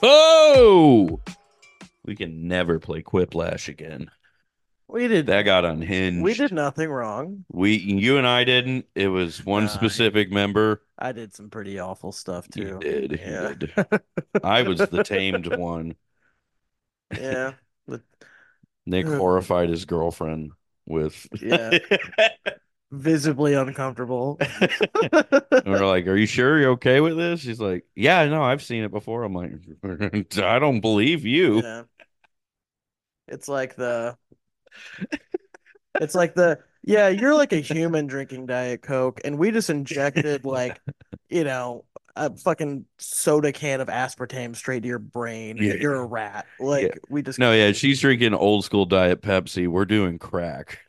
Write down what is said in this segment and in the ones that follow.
Whoa! We can never play Quiplash again. We did That got unhinged. we did nothing wrong. We, you and I didn't. It was one Nah. specific member. I did some pretty awful stuff You too. did. you Yeah. did. I was the tamed one. Yeah. Nik horrified his girlfriend with. Yeah. visibly uncomfortable. And we're like, "Are you sure you're okay with this?" She's like, "Yeah, no, I've seen it before." I'm like, "I don't believe you." Yeah. It's like the It's like the yeah, you're like a human drinking Diet Coke, and we just injected like, you know, a fucking soda can of aspartame straight to your brain. Yeah. You're a rat. Like we just No, yeah, she's drinking old school Diet Pepsi. We're doing crack.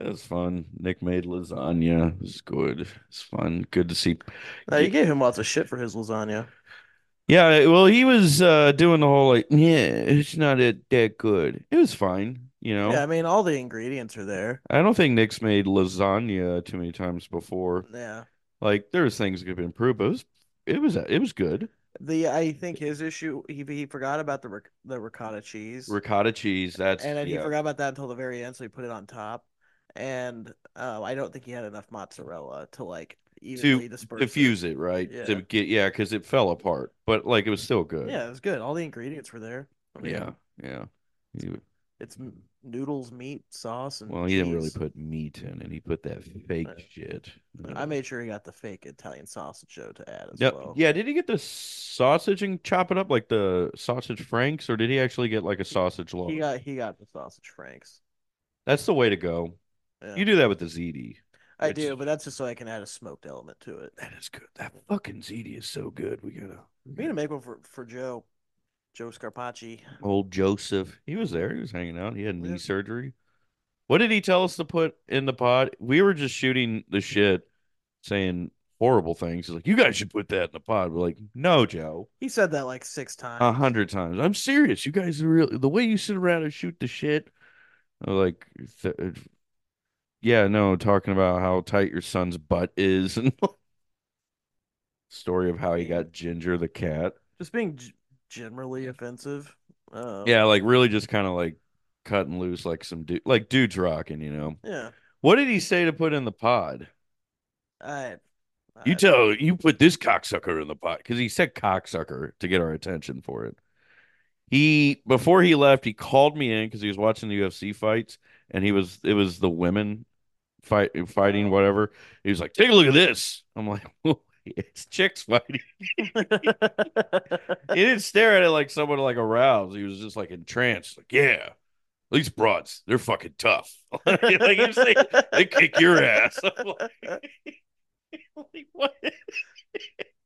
It was fun. Nik made lasagna. It was good. It's fun. Good to see. Now, you gave him lots of shit for his lasagna. Yeah, well, he was uh doing the whole like, yeah, it's not that that good. It was fine, you know. Yeah, I mean all the ingredients are there. I don't think Nik's made lasagna too many times before. Yeah. Like, there's things that could be improved, but it was it was it was good. The I think his issue he he forgot about the ric- the ricotta cheese. Ricotta cheese. That's and then he forgot about that until the very end, so he put it on top. And uh, I don't think he had enough mozzarella to like evenly it. diffuse it, right? Yeah. To get yeah, because it fell apart, but like it was still good. Yeah, it was good. All the ingredients were there. I mean, yeah, yeah. It's m- noodles, meat, sauce, and well, he didn't really cheese. put meat in it. He put that fake Right. shit. I made sure he got the fake Italian sausage dough to add as Yeah, well. yeah. Did he get the sausage and chop it up like the sausage franks, or did he actually get like a sausage loaf? he got he got the sausage franks. That's the way to go. Yeah. You do that with the ziti. I which- do, but that's just so I can add a smoked element to it. That is good. That fucking ziti is so good. We gotta. I'm gonna make one for for Joe, Joe Scarpacci. Old Joseph, he was there. He was hanging out. He had knee Yeah. surgery. What did he tell us to put in the pod? We were just shooting the shit, saying horrible things. He's like, "You guys should put that in the pod." We're like, "No, Joe, He said that like six times. a hundred times. I'm serious. You guys are real. The way you sit around and shoot the shit." Like, th- uh, yeah, no, talking about how tight your son's butt is and story of how he got Ginger the cat. Just being generally offensive. Um, Yeah, like really just kind of like cutting loose like some dude like dudes rocking, you know. Yeah. What did he say to put in the pod? I. You I- tell you put this cocksucker in the pod because he said cocksucker to get our attention for it. He before he left, he called me in because he was watching the UFC fights, and he was it was the women fight fighting Oh. whatever. He was like, "Take a look at this." I'm like, "It's chicks fighting." He didn't stare at it like someone like aroused. He was just like entranced. Like, yeah, these broads, they're fucking tough. like say, they kick your ass. Like, like, what?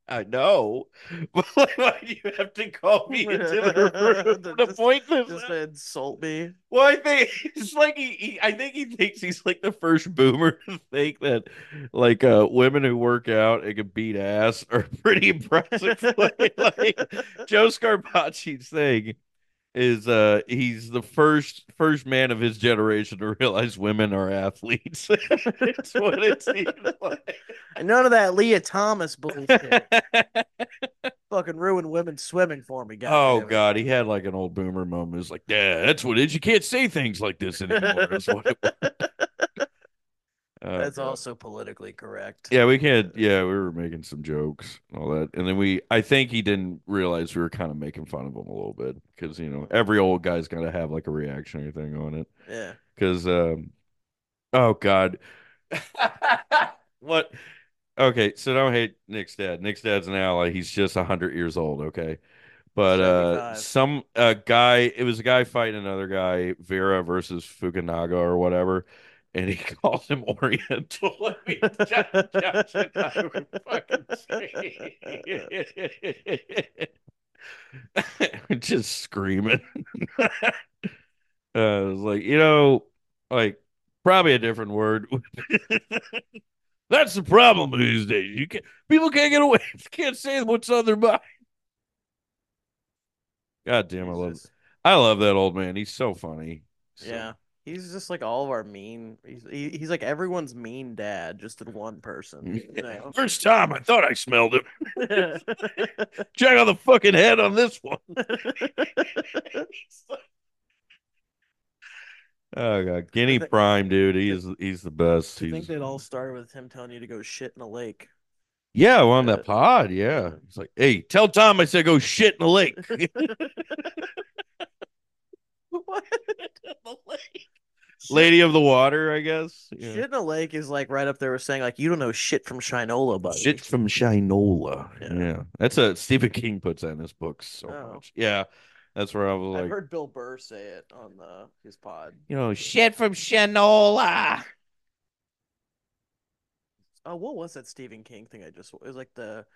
I know, but like, why do you have to call me into the room to Just- point this? just to insult me. Well, I think it's like he, he. I think he thinks he's like the first boomer to think that like uh women who work out and can beat ass are pretty impressive. like, like Joe Scarpacci's thing is uh he's the first first man of his generation to realize women are athletes. it's what it like. None of that Lia Thomas bullshit. Fucking ruined women swimming for me, guys. oh god, he had like an old boomer moment. It's like, yeah, that's what it is. You can't say things like this anymore. That's what it was. Oh, That's also politically correct. Yeah, we can't. Yeah, we were making some jokes, and all that, and then we. I think he didn't realize we were kind of making fun of him a little bit because you know every old guy's got to have like a reactionary thing on it. Yeah. Because, um, oh God, what? Okay, so don't hate Nik's dad. Nik's dad's an ally. He's just hundred years old. Okay, but uh, some uh, guy. It was a guy fighting another guy, Vera versus Fukunaga or whatever. And he calls him Oriental. I mean, Josh- Josh I were fucking just screaming. uh, I was like, you know, like probably a different word. That's the problem these days. You can people can't get away. Can't say what's on their mind. God damn, I love. I love that old man. He's so funny. So- Yeah. He's just like all of our mean. He's he, he's like everyone's mean dad, just in one person. You know? First time I thought I smelled him. Check out the fucking head on this one. Oh god, Guinea think- Prime, dude. He's he's the best. I think it all started with him telling you to go shit in a lake. yeah, on that Uh, pod. Yeah, he's like, hey, tell Tom I said go shit in the lake. what? Lady of the Water, I guess. Yeah. Shit in a lake is like right up there with saying like you don't know shit from Shinola, buddy. Shit from Shinola. Yeah. Yeah. That's a Stephen King puts that in his books so Oh. much. Yeah. That's where I was I've heard Bill Burr say it on the his pod. you know, shit from Shinola. Oh, what was that Stephen King thing I just? It was like the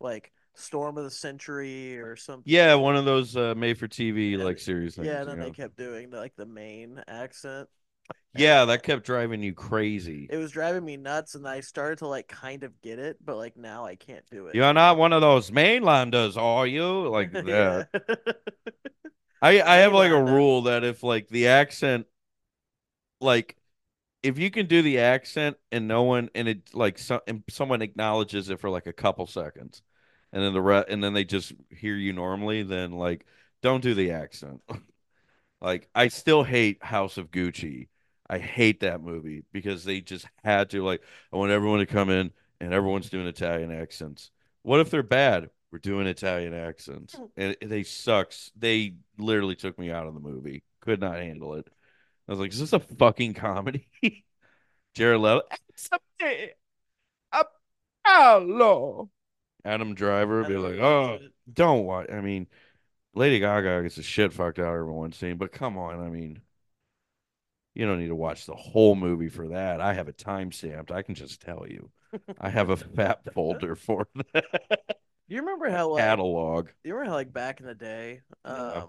like Storm of the Century or something. Yeah, one of those uh, made for TV like series. Yeah, and then they know. kept doing the, like the Maine accent. Yeah, that kept driving you crazy. It was driving me nuts, and I started to like kind of get it, but like now I can't do it. You're not one of those mainlanders, are you? Like that. yeah. I I have like a rule that if like the accent, like if you can do the accent and no one and it like some and someone acknowledges it for like a couple seconds, and then the re- and then they just hear you normally, then like don't do the accent. like I still hate House of Gucci. I hate that movie because they just had to like I want everyone to come in and everyone's doing Italian accents. What if they're bad? We're doing Italian accents. Oh. And they sucks. They literally took me out of the movie. Could not handle it. I was like, is this a fucking comedy? Jared Leto. "It's a me. Adam Driver would be like, oh, don't watch. I mean, Lady Gaga gets the shit fucked out of every one scene, but come on. I mean, you don't need to watch the whole movie for that. I have it time stamped. I can just tell you. I have a fat folder for that Do you remember how like catalog. you remember how like back in the day, um, Yeah.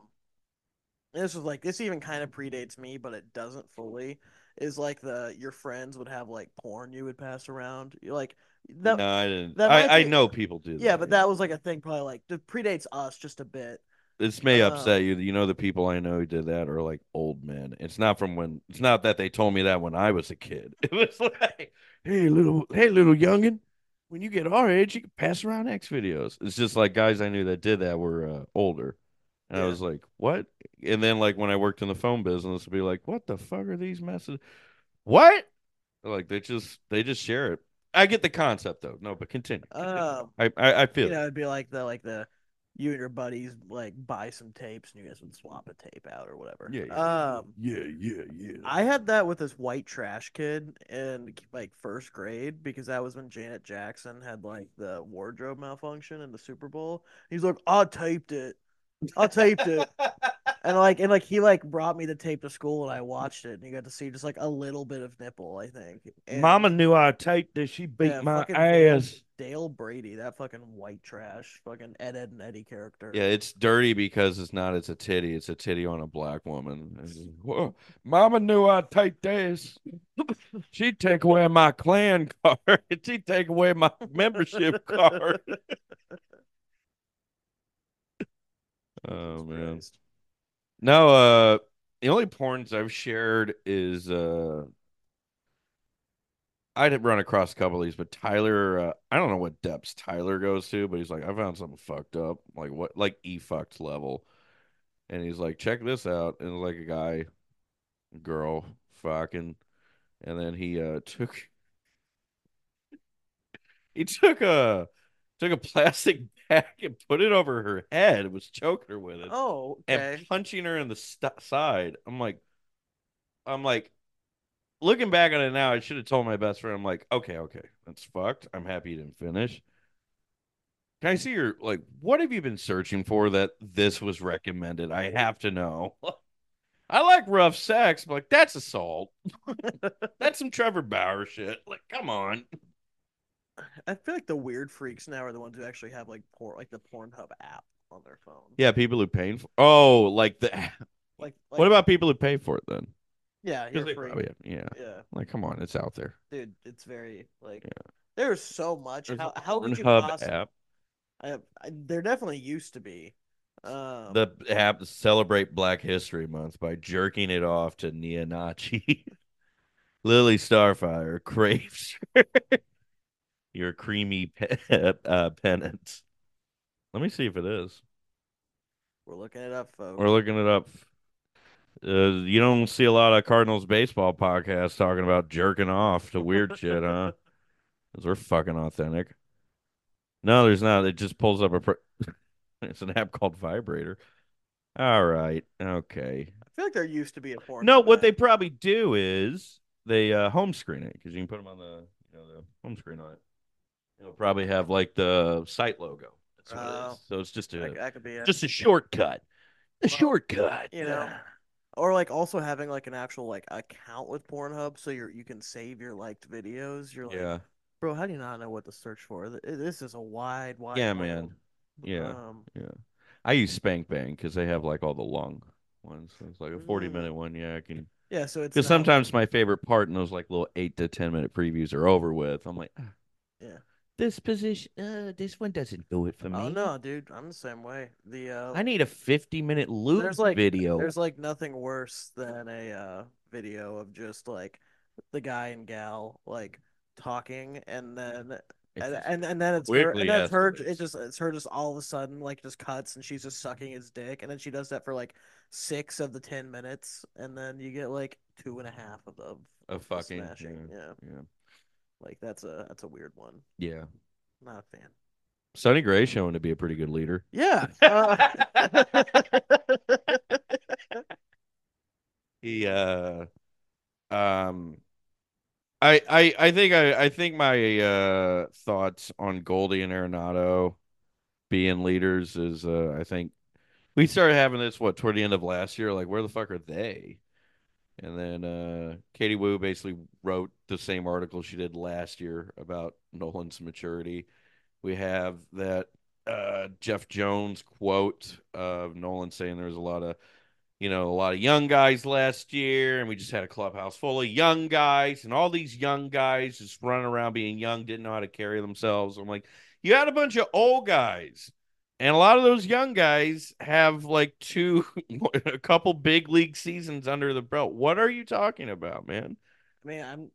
this was like this even kind of predates me, but it doesn't fully. Is like the your friends would have like porn you would pass around. You're like that, no, I didn't. that might I, I know people do. yeah, but that was like a thing probably like that predates us just a bit. This may uh, upset you. You know, the people I know who did that are like old men. It's not from when. It's not that they told me that when I was a kid. It was like, hey, little, hey, little youngin, when you get our age, you can pass around X videos. It's just like guys I knew that did that were uh, older, and I was like, what? And then like when I worked in the phone business, I'd be like, what the fuck are these messages? What? Like they just they just share it. I get the concept though. No, but continue. continue. Um, I, I I feel you it. know, it'd be like the like the you and your buddies like buy some tapes and you guys would swap a tape out or whatever. Yeah, yeah. Um, yeah, yeah, yeah. I had that with this white trash kid in like first grade because that was when Janet Jackson had like the wardrobe malfunction in the Super Bowl. He's like, I taped it. I taped it. And like and like he like brought me the tape to school and I watched it and you got to see just like a little bit of nipple, I think. And, Mama knew I taped this. She beat yeah, my ass. Dale Brady, that fucking white trash, fucking Ed Ed and Eddie character. Yeah, it's dirty because it's not. It's a titty. It's a titty on a black woman. Just, Mama knew I'd take this. She'd take away my Klan card. She'd take away my membership card. Oh Jesus man. Christ. No, uh, the only porns I've shared is uh, I'd run across a couple of these, but Tyler, uh, I don't know what depths Tyler goes to, but he's like, I found something fucked up, like what, like e fucked level, and he's like, check this out, and it's like a guy, girl, fucking, and then he uh took, he took a took a plastic bag and put it over her head, was choking her with it Oh, okay. and punching her in the st- side. I'm like, I'm like, looking back on it now, I should have told my best friend. I'm like, okay, okay, that's fucked. I'm happy you didn't finish. Can I see your like? What have you been searching for that this was recommended? I have to know. I like rough sex, but like that's assault. that's some Trevor Bauer shit. Like, come on. I feel like the weird freaks now are the ones who actually have like porn, like the Pornhub app on their phone. Yeah, people who pay for. Oh, like the. Like, What about people who pay for it then? Yeah, you're they free. probably- yeah. Yeah, Like, come on, it's out there. dude, it's very like Yeah. there's so much. There's How a how could you Pornhub possibly? app. I, I, there definitely used to be. Um, the app celebrate Black History Month by jerking it off to Nia Nacci. Lily Starfire craves your creamy pe- uh, penance. Let me see if it is. we're looking it up, folks. We're looking it up. Uh, you don't see a lot of Cardinals baseball podcasts talking about jerking off to weird shit, huh? Because we're fucking authentic. No, there's not. It just pulls up a. Pr- it's an app called Vibrator. All right. Okay. I feel like there used to be a porn. No, what app. they probably do is they uh, home screen it because you can put them on the you know the home screen on it. It'll probably have like the site logo. That's what it Oh. is. So it's just a that, that could be it. just a shortcut. A Well, shortcut. you know. or like also having like an actual like account with Pornhub, so you're you can save your liked videos. You're like, Yeah. bro, how do you not know what to search for? This is a wide, wide. Yeah, world. man. Yeah. Um, Yeah. I use Spank Bang because they have like all the long ones. So it's like a 40 Mm. minute one. Yeah, I can. yeah. So it's Because not- sometimes my favorite part in those like little eight to 10 minute previews are over with. I'm like, "Ah, Yeah. This position, uh, this one doesn't do it for me. Oh no, dude, I'm the same way. The uh, I need a 50 minute loop There's, like- video. There's like nothing worse than a uh, video of just like the guy and gal like talking, and then and, and and then it's her, quickly and then it's her. It's just it's her just all of a sudden like just cuts, and she's just sucking his dick, and then she does that for like six of the ten minutes, and then you get like two and a half of the of fucking smashing. Yeah. yeah, like that's a that's a weird one. yeah. yeah. Not a fan. Sonny Gray showing to be a pretty good leader. Yeah. uh, He uh um I I I think I I think my uh thoughts on Goldie and Arenado being leaders is uh I think we started having this what toward the end of last year like where the fuck are they? And then uh Katie Woo basically wrote the same article she did last year about Nolan's maturity. We have that uh Jeff Jones quote of Nolan saying there was a lot of you know, a lot of young guys last year, and we just had a clubhouse full of young guys, and all these young guys just running around being young, didn't know how to carry themselves. I'm like, you had a bunch of old guys, and a lot of those young guys have like two, a couple big league seasons under the belt. What are you talking about, man? I mean, I'm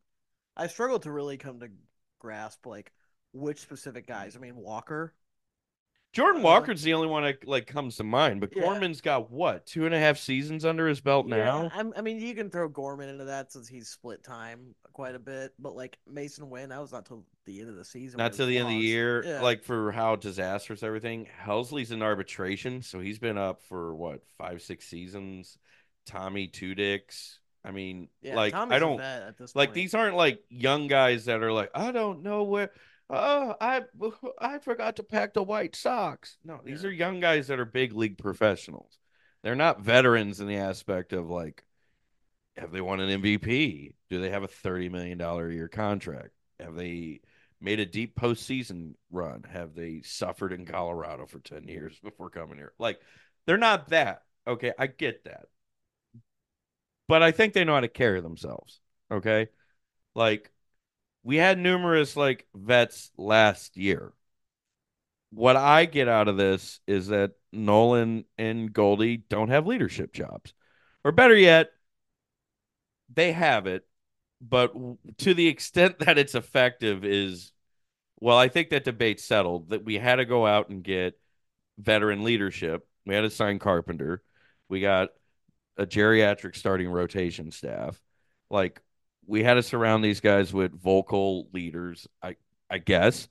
I struggle to really come to grasp like which specific guys. I mean, Walker. Jordan Walker's the only one that like comes to mind, but Yeah. Gorman's got what two and a half seasons under his belt now. I'm, I mean, you can throw Gorman into that since he's split time quite a bit, but like Masyn Winn, that was not till the end of the season. Not till the end of the year, Yeah. like for how disastrous everything. Helsley's in arbitration, so he's been up for what five, six seasons. Tommy two dicks. I mean, yeah, like Tommy's I don't at this like these aren't like young guys that are like I don't know where. Oh, I I forgot to pack the white socks. No, these Yeah. are young guys that are big league professionals. They're not veterans in the aspect of like, have they won an MVP? Do they have a thirty million dollar a year contract? Have they made a deep postseason run? Have they suffered in Colorado for ten years before coming here? Like, they're not that. Okay, I get that, but I think they know how to carry themselves. Okay, like we had numerous like vets last year. What I get out of this is that Nolan and Goldie don't have leadership jobs. Or better yet, they have it, but to the extent that it's effective is well, I think that debate settled that we had to go out and get veteran leadership. We had to sign Carpenter. We got a geriatric starting rotation staff. Like we had to surround these guys with vocal leaders, I I guess,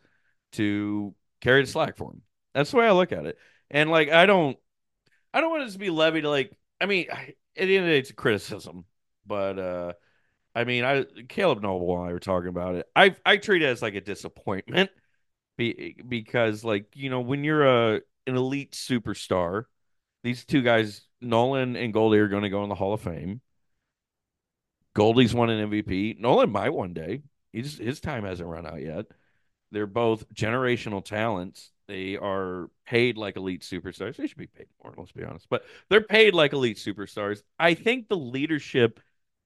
to carry the slack for them. That's the way I look at it. And like I don't I don't want this to be levied like I mean at the end of the day it's a criticism, but uh I mean I Caleb Noble and I were talking about it. I I treat it as like a disappointment be, because like you know when you're a an elite superstar, these two guys Nolan and Goldie are going to go in the Hall of Fame. Goldie's won an MVP. Nolan might one day. He's his time hasn't run out yet. They're both generational talents. They are paid like elite superstars. They should be paid more, let's be honest. But they're paid like elite superstars. I think the leadership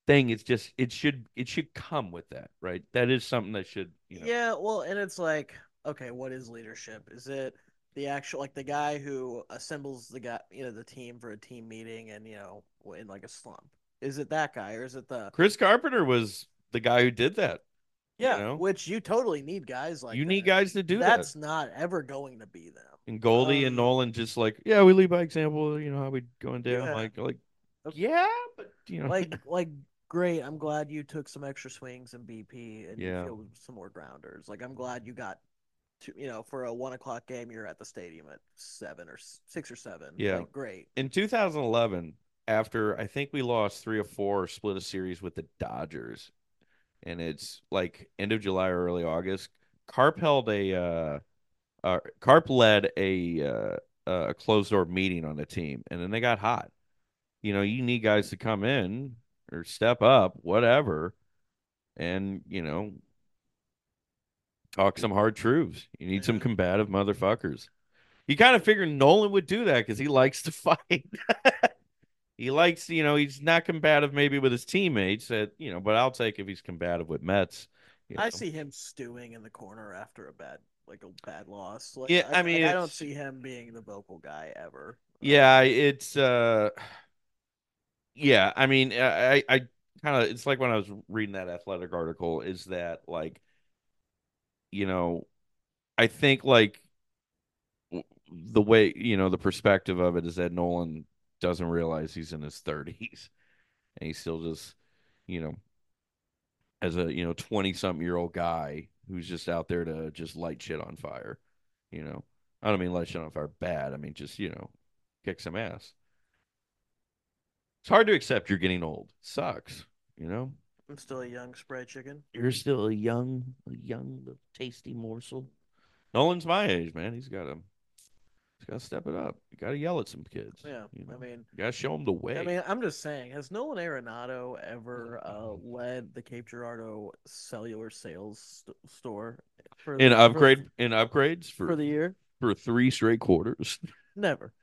thing is just it should it should come with that, right? That is something that should, you know. Yeah, well, and it's like, okay, what is leadership? Is it the actual like the guy who assembles the guy you know the team for a team meeting and you know in like a slump is it that guy or is it the Chris Carpenter was the guy who did that. yeah know? which you totally need guys like you need guys to do that's that. not ever going to be them And Goldie and um, Nolan just like, yeah, we lead by example. You know how we going down. Yeah. Like, like, Okay. yeah, but you know, like like great i'm glad you took some extra swings in bp and Yeah. you some more grounders like i'm glad you got to you know for a one o'clock game you're at the stadium at seven or six or seven Yeah. like, great in 2011, after I think we lost three or four, or split a series with the Dodgers, and it's like end of July or early August. Carp held a uh, uh Carp led a uh, a closed door meeting on the team, and then they got hot. You know, you need guys to come in or step up, whatever, and you know, talk some hard truths. You need some combative motherfuckers. You kind of figured Nolan would do that because he likes to fight. He likes, you know, he's not combative maybe with his teammates, that you know, but I'll take if he's combative with Mets. you i see him stewing in the corner after a bad like a bad loss like, Yeah, I mean, like, i don't see him being the vocal guy ever Yeah, it's uh yeah, I mean I I kind of it's like when I was reading that athletic article is that like you know I think like the way you know the perspective of it is that Nolan doesn't realize he's in his 30s and he's still just you know as a you know 20 something year old guy who's just out there to just light shit on fire you know? I don't mean light shit on fire bad. I mean just you know kick some ass. It's hard to accept you're getting old. Sucks you know? I'm still a young spray chicken. You're still a young a young tasty morsel. Nolan's my age man. He's got to he's got to step it up you got to yell at some kids yeah you know? i mean you got to show them the way I mean, I'm just saying, has Nolan Arenado ever uh, led the Cape Girardeau cellular sales st- store for in the, upgrade in upgrades for, for for the year? for three straight quarters Never.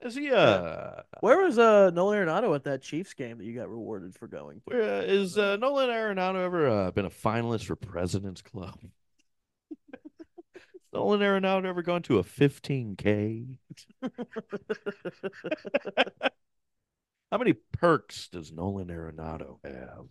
is he uh Where was uh Nolan Arenado at that Chiefs game that you got rewarded for going? Where uh, is uh, Nolan Arenado ever uh, been a finalist for President's Club? Nolan Arenado ever gone to a 15K? How many perks does Nolan Arenado have?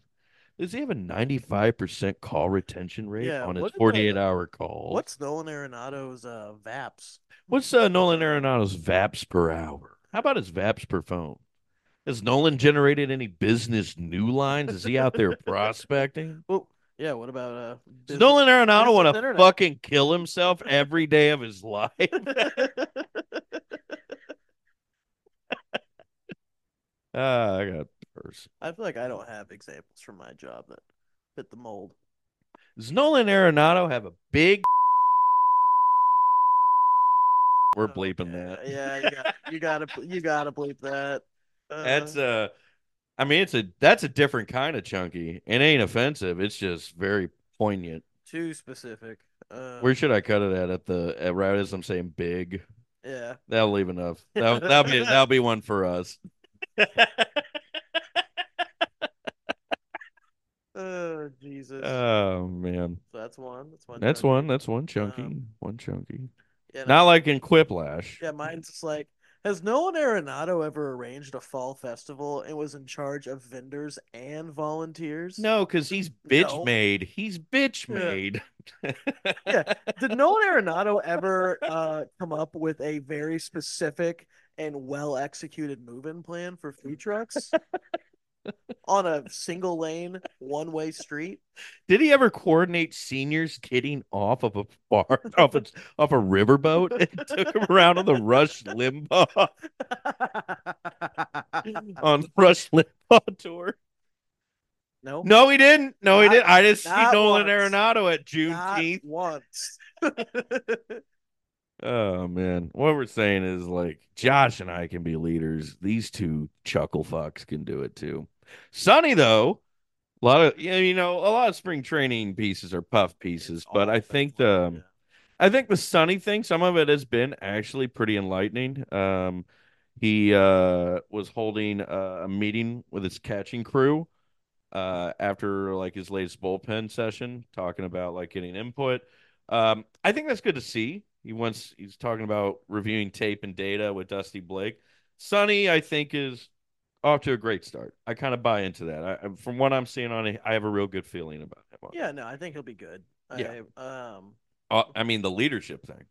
Does he have a 95% call retention rate Yeah, on his what did the- 48 hour calls? What's Nolan Arenado's uh, VAPS? What's uh, Nolan Arenado's VAPs per hour? How about his VAPs per phone? Has Nolan generated any business new lines? Is he out there prospecting? Well, yeah. What about uh? Does Nolan Arenado want to fucking kill himself every day of his life? Ah, I got purse. I feel like I don't have examples from my job that fit the mold. Does Nolan Arenado have a big? We're bleeping Yeah, that. Yeah, you got you gotta you gotta bleep that. Uh, That's uh, I mean, it's a that's a different kind of chunky. It ain't offensive. It's just very poignant. too specific. Uh, Where should I cut it at? At the at right as I'm saying big. yeah. That'll leave enough. That'll, that'll be that'll be one for us. Oh Jesus. Oh man, so that's one. That's one. that's chunky. one. That's one chunky. Um, one chunky. Yeah, no, Not like in Quiplash. yeah, mine's just like. Has Nolan Arenado ever arranged a fall festival and was in charge of vendors and volunteers? No, because he's bitch No. made. He's bitch Yeah. made. Yeah. Did Nolan Arenado ever uh, come up with a very specific and well executed move-in plan for food trucks on a single lane, one way street? Did he ever coordinate seniors getting off of a bar off a off a riverboat and took them around on the Rush Limbaugh on Rush Limbaugh tour? no, No, he didn't. No, he didn't. I just see not Nolan once. Arenado at not Juneteenth. once. Oh man, what we're saying is like Josh and I can be leaders. These two chuckle fucks can do it too. Sonny though, a lot of you know, a lot of spring training pieces are puff pieces, It's but I think the yeah. I think the Sonny thing, some of it has been actually pretty enlightening. Um, he uh was holding a, a meeting with his catching crew uh after like his latest bullpen session, talking about like getting input. Um, I think that's good to see. He wants he's talking about reviewing tape and data with Dusty Blake. Sonny, I think, is off to a great start. I kind of buy into that. I, from what I'm seeing on it, I have a real good feeling about him. Yeah, no, I think he'll be good. Yeah. I, um, Uh, I mean, the leadership thing.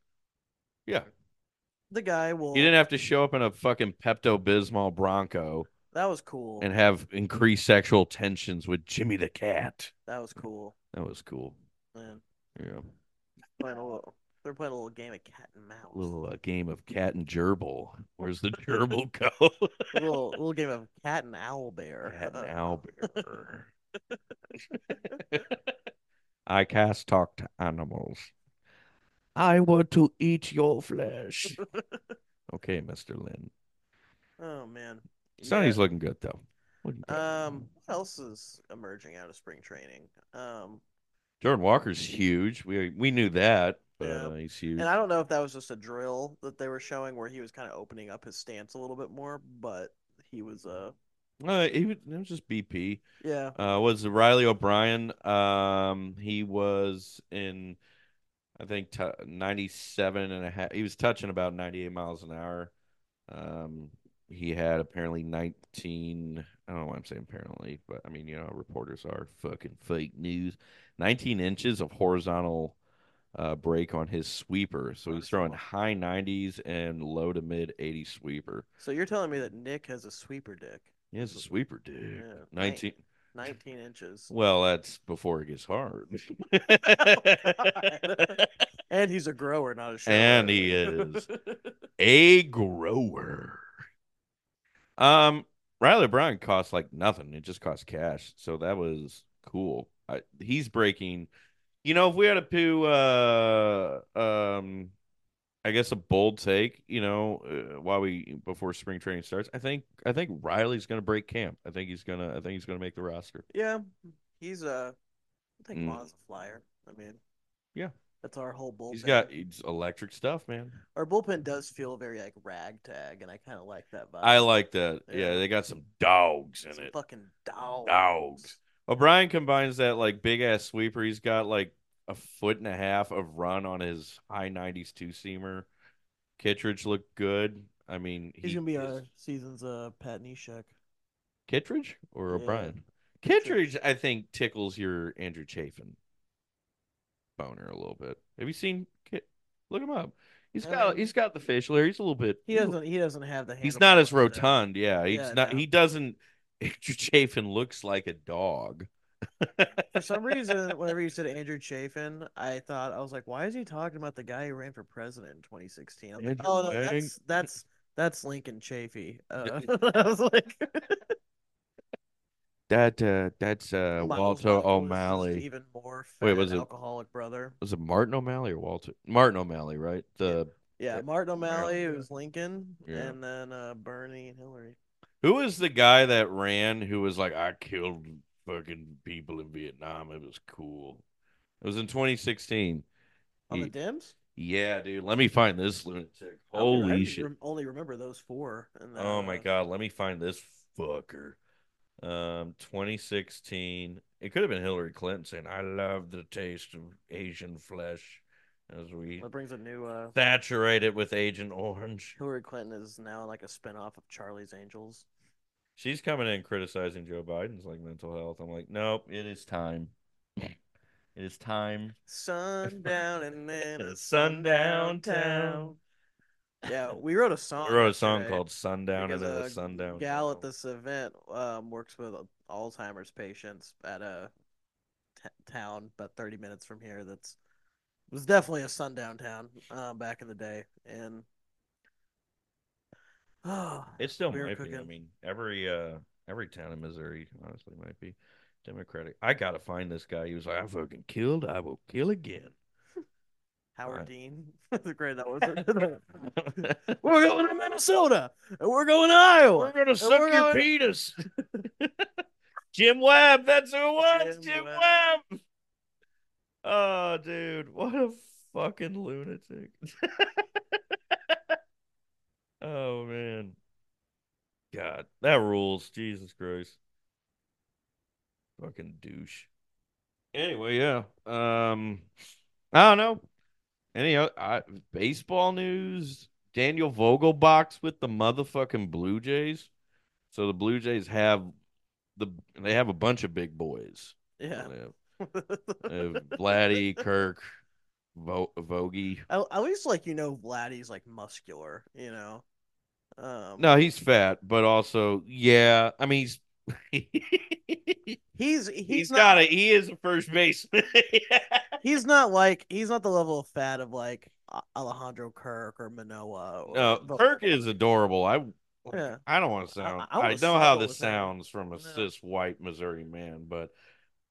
Yeah, the guy will. he didn't have to show up in a fucking Pepto Bismol Bronco that was cool. and have increased sexual tensions with Jimmy the Cat. that was cool, That was cool. man. Yeah, Playing a little. They're playing a little game of cat and mouse. a little uh, game of cat and gerbil. Where's the gerbil go? A little, little game of cat and owl bear. Cat and owlbear. I cast talk to animals. I want to eat your flesh. okay, Mr. Lynn. Oh man. Sonny's Yeah. looking good though. Looking good. Um, what else is emerging out of spring training? Um, Jordan Walker's huge. We we knew that, but Yeah. uh, he's huge. and I don't know if that was just a drill that they were showing where he was kind of opening up his stance a little bit more, but he was uh Uh, he was, it was just BP. yeah Uh, was Riley O'Brien? Um, he was in, I think, t 97 and a half. He was touching about 98 miles an hour. Um, he had apparently 19. I don't know why I'm saying apparently, but I mean, you know, reporters are fucking fake news. 19 inches of horizontal uh, break on his sweeper. So he's throwing high 90s and low to mid 80 sweeper. So you're telling me that Nik has a sweeper dick? He has a sweeper, dick. Yeah, 19. 19 inches. Well, that's before it gets hard. And he's a grower, not a shower. And he is. a grower. Um, Riley O'Brien costs like nothing. It just costs cash. So that was cool. I, he's breaking. You know, if we had to do, uh, um, I guess a bold take. You know, uh, while we before spring training starts, I think I think Riley's going to break camp. I think he's gonna. I think he's going to make the roster. yeah, he's uh, I think Mm. Vaughn's a flyer. I mean, Yeah. that's our whole bullpen. He's got he's electric stuff, man. our bullpen does feel very like ragtag, and I kind of like that vibe. I like that. Yeah, Yeah. they got some dogs in Some it. fucking dogs. Dogs. O'Brien combines that like big ass sweeper. He's got like a foot and a half of run on his high nineties two seamer. Kittredge looked good. I mean, He's he gonna be our season's uh Pat Neshek. Kittredge or Yeah. O'Brien. Kittredge. I think, tickles your Andrew Chafin boner a little bit. Have you seen Kit? Look him up. He's got Um, he's got the facial hair. He's a little bit. He doesn't. He doesn't have the. He's not as that- rotund. Yeah, he's Yeah, not. no. He doesn't. Andrew Chafin looks like a dog. For some reason, whenever you said Andrew Chafin, I thought I was like, "Why is he talking about the guy who ran for president in 2016?" Like, "Oh no, that's that's that's Lincoln Chafee." Uh, I was like, That uh, that's uh, Miles Walter O'Malley. even more Wait, was it- alcoholic brother. Was it Martin O'Malley or Walter? Martin O'Malley, right? The Yeah, Yeah. Martin O'Malley, who was Lincoln, Yeah. and then uh, Bernie and Hillary. Who was the guy that ran? Who was like, I killed fucking people in Vietnam. It was cool. It was in 2016. On the He- Dims? yeah, dude. Let me find this lunatic. I don't- I Holy just shit! only remember those four. Then, Oh my uh, god, let me find this fucker. Um, 2016. It could have been Hillary Clinton saying, "I love the taste of Asian flesh," as we That brings a new. Uh, saturate it with Agent Orange. Hillary Clinton is now like a spinoff of Charlie's Angels. She's coming in criticizing Joe Biden's like mental health. I'm like, nope, it is time. It is time. Sundown and then a Sundown town. Yeah, we wrote a song. We wrote a song yesterday called Sundown and then a a Sundown. gal at this event um, works with Alzheimer's patients at a t- town about 30 minutes from here. That's was definitely a sundown town uh, back in the day, and oh, It still might be. I mean, every uh every town in Missouri honestly might be Democratic. I gotta find this guy. He was like, I fucking killed, I will kill again. Howard. Dean. the great that was. we're going to Minnesota, and we're going to Iowa. We're gonna suck we're your going- penis. Jim Webb, that's who it was. Jim Jim Webb. Webb. Oh, dude, what a fucking lunatic. oh man. God, that rules. Jesus Christ. Fucking douche. Anyway, yeah. Um I don't know. Any other I, baseball news? Daniel Vogelbach's with the motherfucking Blue Jays. So the Blue Jays have the they have a bunch of big boys. Yeah. They have, they have Vladdy, Kirk, Vo- Vogie. At, at least like you know Vladdy's like muscular, you know. Um No, he's fat, but also yeah. I mean, he's he's he's, he's not got it. He is a first baseman. he's not like he's not the level of fat of like Alejandro Kirk or Manoah. Or no, Kirk is adorable. I Yeah. I don't want to sound. I I, wanna know how this him. sounds from a Yeah. cis white Missouri man, but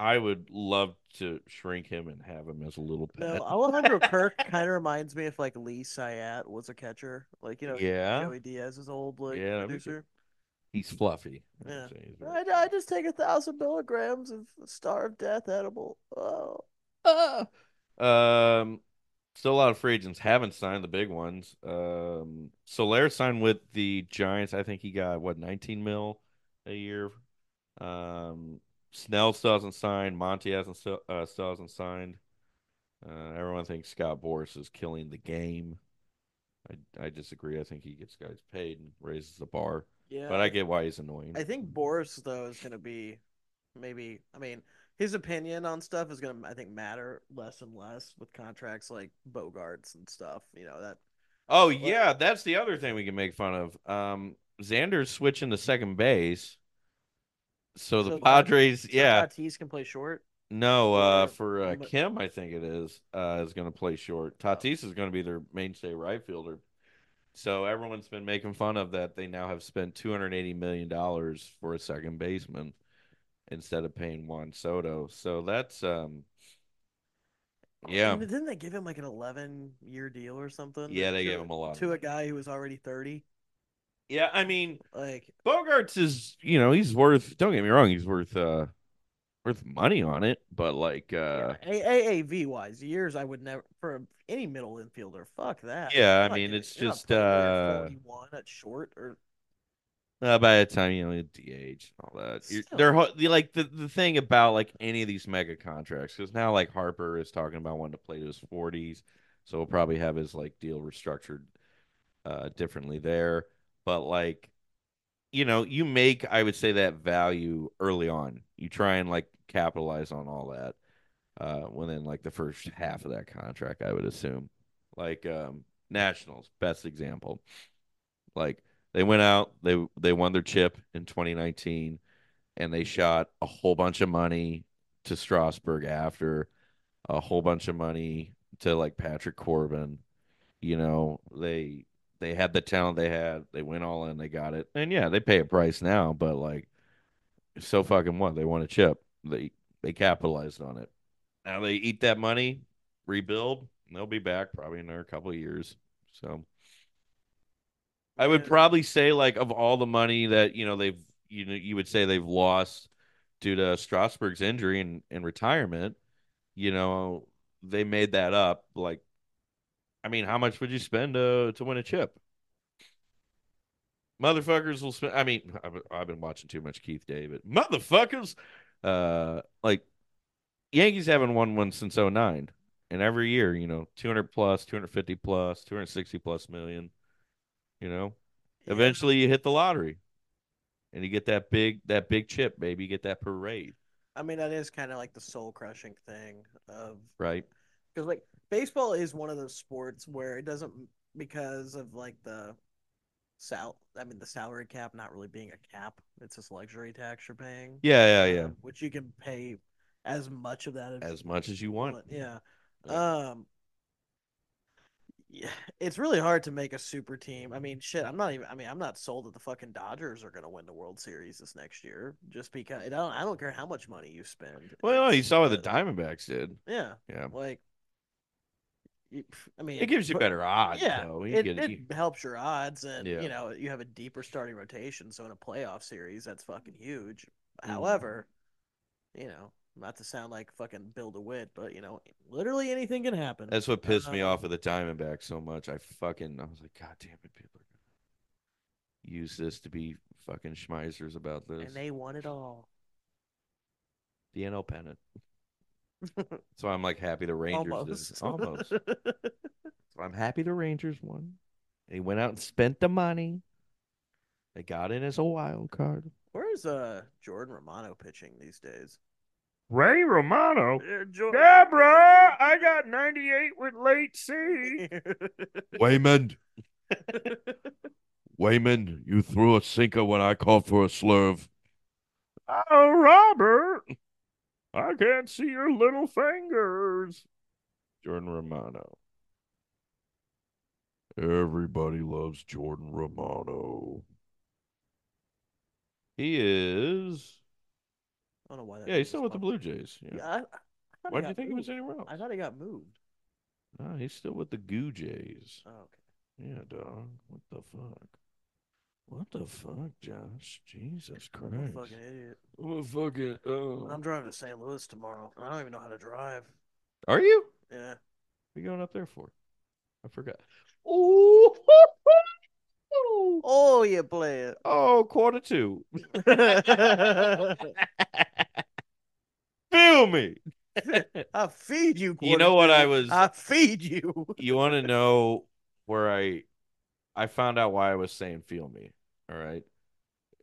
I would love to shrink him and have him as a little pet. No. Alejandro Kirk kind of reminds me if like Lee Syatt was a catcher, like you know Yeah. Joey Diaz's old like Yeah, producer. He's fluffy. Yeah. I, I just take a thousand milligrams of Star of Death edible. Oh, Um, still a lot of free agents haven't signed the big ones. Um, Soler signed with the Giants. I think he got what 19 mil a year. Um, Snell still hasn't signed. Monty hasn't still, uh, still hasn't signed. Uh, everyone thinks Scott Boras is killing the game. I I disagree. I think he gets guys paid and raises the bar, yeah. but I get why he's annoying. I think Boras though is gonna be maybe. I mean, his opinion on stuff is gonna I think matter less and less with contracts like Bogaerts and stuff. You know that. Oh yeah, that's the other thing we can make fun of. Um, Xander's switching to second base. So the So that- Padres, yeah, Tatis can play short. no, uh, for uh, Kim, I think it is, uh, is going to play short. Tatis is going to be their mainstay right fielder. So everyone's been making fun of that. They now have spent two hundred eighty million dollars for a second baseman instead of paying Juan Soto. So that's um, yeah, didn't they give him like an eleven year deal or something? Yeah, they to- gave him a lot to a guy who was already thirty. Yeah. I mean, Like Bogaerts is, you know, he's worth. Don't get me wrong, he's worth uh worth money on it, but like, uh, yeah, AAV wise, years I would never for any middle infielder. Fuck that. Yeah, I mean, it's just, playing till you're uh, 41 at short or uh, by the time you know DH and all that, Still. they're like the the thing about like any of these mega contracts because now like Harper is talking about wanting to play to his forties, so he'll probably have his like deal restructured uh differently there, but like. You know, you make I would say that value early on. You try and like capitalize on all that. uh, within like the first half of that contract, I would assume. Like um, Nationals, best example. Like they went out, they they won their chip in 2019, and they shot a whole bunch of money to Strasburg after, a whole bunch of money to like Patrick Corbin. You know, they they had the talent they had, they went all in, they got it, and yeah, they pay a price now, but like, so fucking what? They won a chip. They they capitalized on it. Now they eat that money, rebuild, and they'll be back probably in another couple of years. So I would probably say like of all the money that you know they've you know you would say they've lost due to Strasburg's injury and, and retirement, you know, they made that up. Like I mean, how much would you spend to to win a chip? Motherfuckers will spend. I mean, I've, I've been watching too much Keith David. Motherfuckers, uh, like Yankees haven't won one since 09. and every year, you know, two hundred plus, two hundred fifty plus, two hundred sixty plus million. You know, Yeah. eventually you hit the lottery, and you get that big that big chip, baby. You get that parade, I mean, that is kind of like the soul crushing thing of right? Because like baseball is one of those sports where it doesn't because of like the sal I mean the salary cap not really being a cap. It's just luxury tax you're paying. Yeah, yeah, yeah. uh, which you can pay as much of that As much as you want. Yeah. Yeah. Um. Yeah, it's really hard to make a super team. I mean, shit. I'm not even. I mean, I'm not sold that the fucking Dodgers are gonna win the World Series this next year. Just because I don't. I don't care how much money you spend. Well, you saw what the Diamondbacks did. Yeah. Yeah, Like. I mean, it gives you better odds. Yeah, though. You it, get- it you- helps your odds, and Yeah. you know you have a deeper starting rotation. So in a playoff series, that's fucking huge. Mm. However, you know, not to sound like fucking Bill DeWitt, but you know, literally anything can happen. That's what pissed me off of the Diamondbacks so much. I fucking I was like, God damn it, people are gonna use this to be fucking schmeisers about this. and they won it all. the NL pennant. So I'm like happy the Rangers did. Almost. Almost. So I'm happy the Rangers won. They went out and spent the money. They got in as a wild card. Where's uh Jordan Romano pitching these days? Ray Romano. Yeah, Jordan. Deborah, I got 98 with late C. Wayman, Wayman, you threw a sinker when I called for a slurve. Oh, Robert, I can't see your little fingers. Jordan Romano. Everybody loves Jordan Romano. He is. I don't know why that Yeah, he's still with the. Blue Jays. Yeah. Yeah, I, I Why do you think he was anywhere else? I thought he got moved. No, he's still with the Goo Jays. Oh, okay. Yeah, dog. What the fuck? What the fuck, Josh? Jesus I'm a Christ. fucking idiot. I'm a fucking. Oh. I'm driving to St. Louis tomorrow. I don't even know how to drive. Are you? Yeah. What are you going up there for? I forgot. Oh, Oh, you play it. oh, quarter two. Feel me. I feed you. You know what quarter I was- I feed you. you want to know where I I found out why I was saying feel me. All right.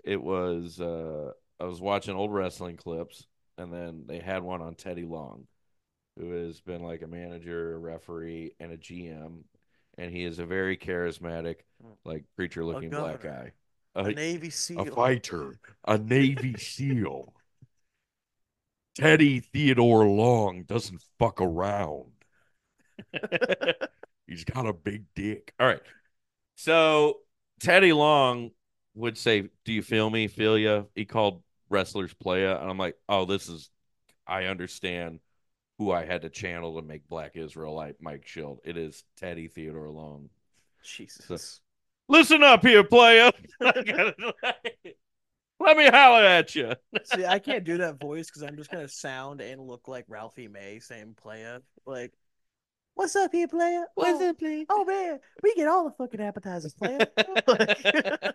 It was uh I was watching old wrestling clips and then they had one on Teddy Long, who has been like a manager, a referee, and a GM. And he is a very charismatic, like preacher looking black guy. A A, Navy SEAL. a fighter, a Navy SEAL. Teddy Theodore Long doesn't fuck around. He's got a big dick. All right. So Teddy Long would say, Do you feel me? Feel ya? He called wrestlers playa. And I'm like, Oh, this is, I understand who I had to channel to make Black Israelite Mike Shildt. It is Teddy Theodore Long. Jesus. Listen up here, playa. Let me holler at you. See, I can't do that voice because I'm just gonna sound and look like Ralphie May saying playa. Like, what's up here, playa? oh, up, player? Oh man, we get all the fucking appetizers, player.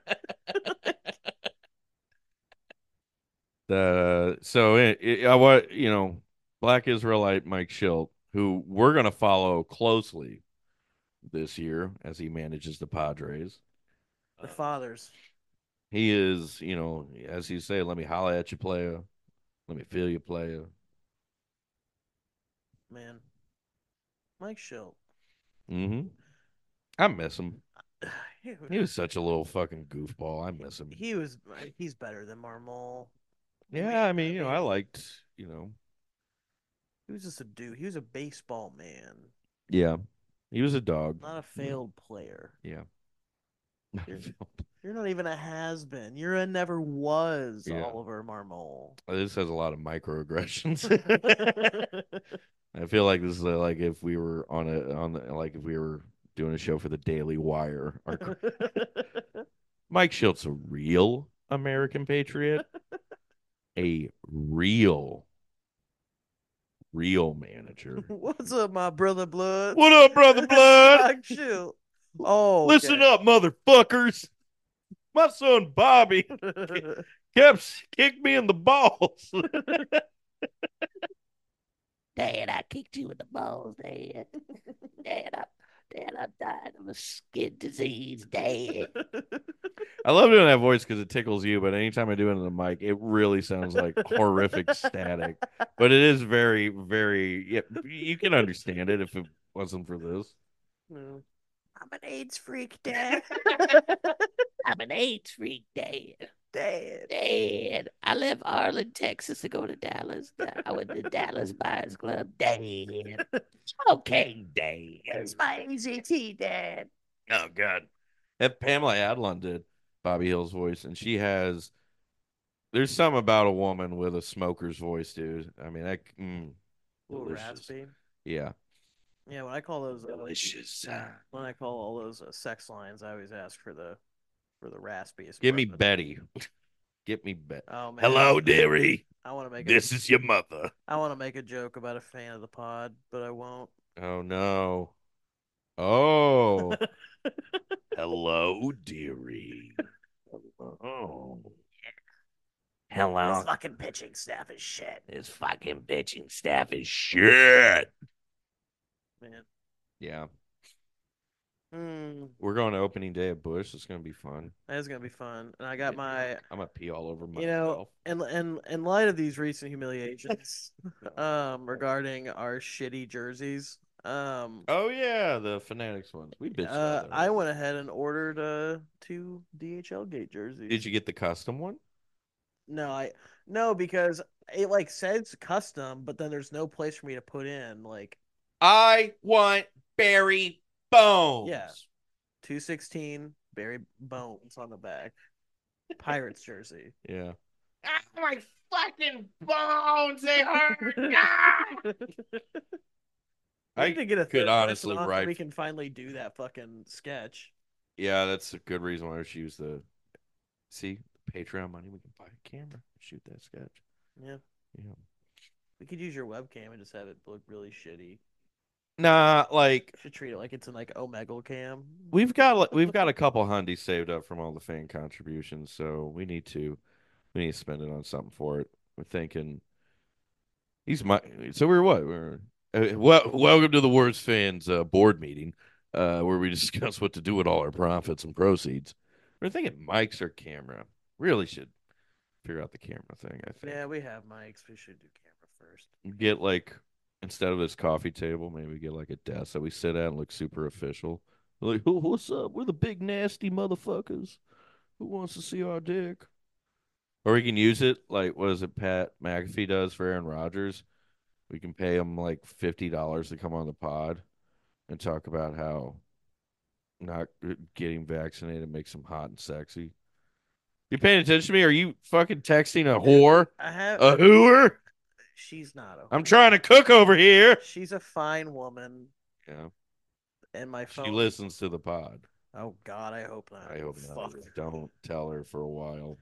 The so it, it, I what you know, Black Israelite Mike Shildt, who we're gonna follow closely this year as he manages the Padres. the fathers. He is, you know, as you say, let me holler at you, player. Let me feel you, player. Man. Mike Shildt. Mm-hmm. I miss him. He, was such a little fucking goofball. I miss him. he was he's better than Marmol. Yeah, I mean, you know, I liked, you know, He was just a dude. He was a baseball man, yeah, he was a dog. not a failed player. Yeah. You're not even a has been. You're a never was Yeah. Oliver Marmol. this has a lot of microaggressions. I feel like this is like if we were on a on the like if we were doing a show for the Daily Wire. Our, Mike Shildt's a real American patriot, a real, real manager. What's up, my brother Blood? What up, brother Blood? Mike Schilt. Oh, Listen up, motherfuckers. My son Bobby kept kicked me in the balls. Dad, I kicked you in the balls, Dad. Dad, I, Dad, I'm dying of a skin disease, Dad. I love doing that voice because it tickles you, but anytime I do it on the mic, it really sounds like horrific static. But it is very, very. Yeah, you can understand it if it wasn't for this. No. I'm an AIDS freak, Dad. I'm an AIDS freak, Dad. Dad. Dad, I left Arlen, Texas to go to Dallas. I went to Dallas Buyers Club, Dad. Okay, Dad. It's my AZT, Dad. Oh God, that Pamela Adlon did Bobby Hill's voice, and she has. There's some about a woman with a smoker's voice, dude. I mean, that. Mm, A little delicious. raspy. Yeah, Yeah, when I call those uh, when I call all those uh, sex lines, I always ask for the for the raspiest. Give me. Betty. Get me Betty. Oh man. Hello, dearie. I want to make This is your mother. I want to make a joke about a fan of the pod, but I won't. Oh no. Oh. Hello, dearie. Oh. Hello. This fucking pitching staff is shit. This fucking bitching staff is shit. Man. Yeah. Hmm. We're going to opening day at Busch. It's gonna be fun. That is gonna be fun. And I got my I'm gonna pee all over myself. you know, and and in light of these recent humiliations, um, regarding our shitty jerseys, um, Oh yeah, the Fanatics ones. We bitched uh, about. I went ahead and ordered uh two DHL Gate jerseys. Did you get the custom one? No, I no because it like says custom, but then there's no place for me to put in like I want Barry Bones. Yeah. two sixteen Barry Bones on the back, Pirates jersey. Yeah. Ah, my fucking bones, they hurt. Ah! We I need to get a could third person honestly on so write- We can finally do that fucking sketch. Yeah, that's a good reason why we should use the see Patreon money. We can buy a camera, shoot that sketch. Yeah. Yeah. We could use your webcam and just have it look really shitty. Nah, like Should treat it like it's in like Omegle cam. we've got we've got a couple hundies saved up from all the fan contributions, so we need to we need to spend it on something for it. We're thinking he's my so we're what we're uh, well welcome to the worst fans uh, board meeting uh, where we discuss what to do with all our profits and proceeds. We're thinking mics or camera. Really should figure out the camera thing. I think Yeah, we have mics. We should do camera first. get like instead of this coffee table, maybe we get like a desk that we sit at and look super official. Like, "Oh, what's up? We're the big nasty motherfuckers. Who wants to see our dick? Or we can use it like what is it? Pat McAfee does for Aaron Rodgers. We can pay him like fifty dollars to come on the pod and talk about how not getting vaccinated makes him hot and sexy. You paying attention to me? Are you fucking texting a whore? I have. A hooer? She's not I'm trying to cook over here. She's a fine woman, Yeah, and my phone. she listens to the pod. Oh God, I hope not. I hope not. Don't tell her for a while.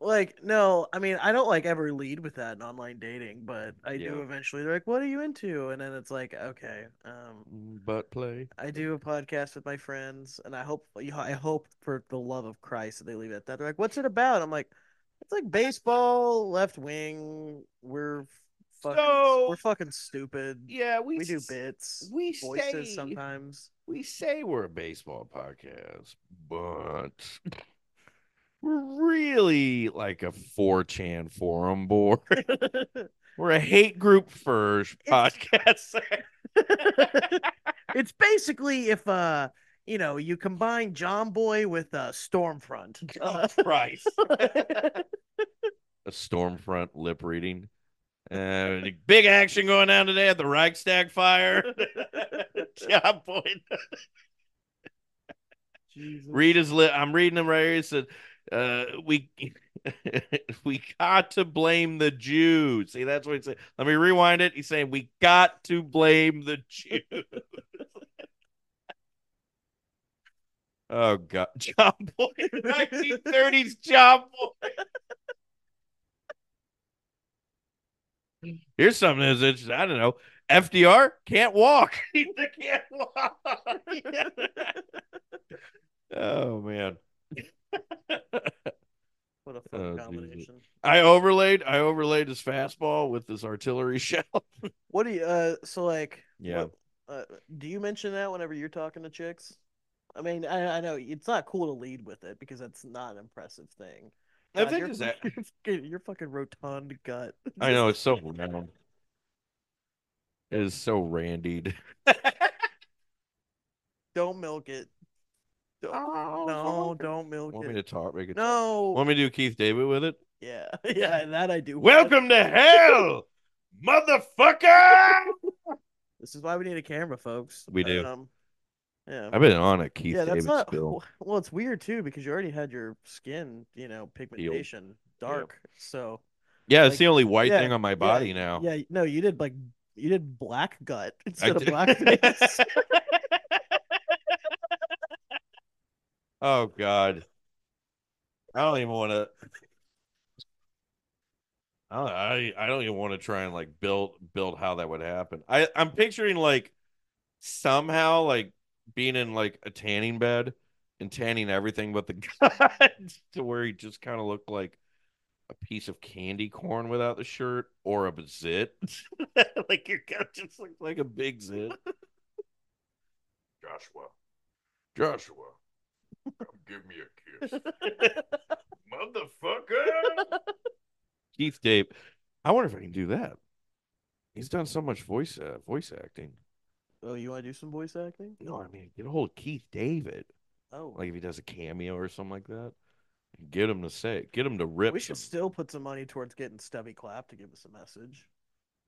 Like no, I mean I don't like ever lead with that in online dating, but I do eventually. They're like, "What are you into?" And then it's like, okay, um, Mm, Butt play. I do a podcast with my friends, and I hope I hope for the love of Christ that they leave it at that. They're like, "What's it about?" I'm like, "It's like baseball, left wing. We're fucking, So- we're fucking stupid. Yeah, we We do bits, We voices say sometimes." we say we're a baseball podcast, but we're really like a 4chan forum board. We're a hate group first podcast. it's basically if uh you know you combine John Boy with uh Stormfront. oh, Christ. a Stormfront lip reading. Uh, big action going down today at the Reichstag fire. Boyd. Jesus. Read his lip. I'm reading him right here. It said, uh, we we got to blame the Jews. See, that's what he said. Let me rewind it. He's saying we got to blame the Jews. oh God, John Boy, 1930s John Boyd. Here's something that's interesting. I don't know. FDR can't walk. he can't walk. oh man. What a fun Oh, combination. I overlaid I overlaid his fastball with this artillery shell. What do you uh so like Yeah. what- uh, do you mention that whenever you're talking to chicks? I mean, I, I know it's not cool to lead with it because that's not an impressive thing. I God, think your, is that your fucking, rotund gut. I know it's so round. It is so randied. Don't milk it. Don't, no, don't milk it. Want me to talk? Make it No. Want me to do Keith David with it? Yeah, yeah, that I do. Welcome to hell, motherfucker! This is why we need a camera, folks. We do. Um, yeah. I've been on a Keith yeah, that's David not. spill. Well, it's weird too because you already had your skin, you know, pigmentation dark. So Yeah, it's like- the only white yeah, thing on my body now. yeah, no, you did like you did black gut I instead of did- black face. oh God, I don't even want to. I don't, I, I don't even want to try and like build build how that would happen. I I'm picturing like somehow like being in like a tanning bed and tanning everything but the gut to where he just kind of looked like a piece of candy corn without the shirt or a zit. like your coach just looks like a big zit. Joshua, Joshua, come give me a kiss, motherfucker. Keith Dave, I wonder if I can do that. He's done so much voice uh, voice acting. Oh, you want to do some voice acting? No, I mean get a hold of Keith David. Oh, Like if he does a cameo or something like that, get him to say, get him to rip. we should some- still put some money towards getting Stubby Clapp to give us a message.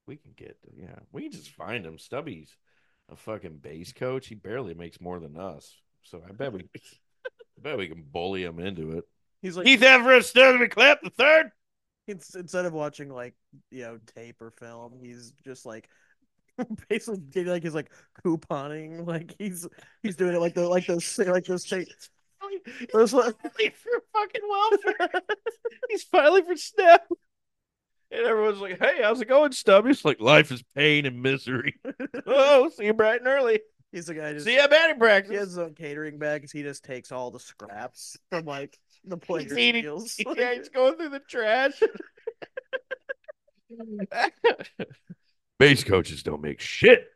We can get, yeah, we can just find him. Stubby's a fucking base coach. He barely makes more than us, so I bet we, I bet we can bully him into it. He's like Keith Everett, Stubby Clapp the third. It's, instead of watching like you know tape or film, he's just like basically like he's like couponing, like he's he's doing it like the like those like those ta- those like- for fucking welfare. He's filing for SNAP. And everyone's like, "Hey, how's it going, Stubby?" He's like, "Life is pain and misery." oh, see you bright and early. he's the guy just See you at batting he has his own catering bag because he just takes all the scraps from like the players' He's eating- meals. yeah, he's going through the trash. Base coaches don't make shit.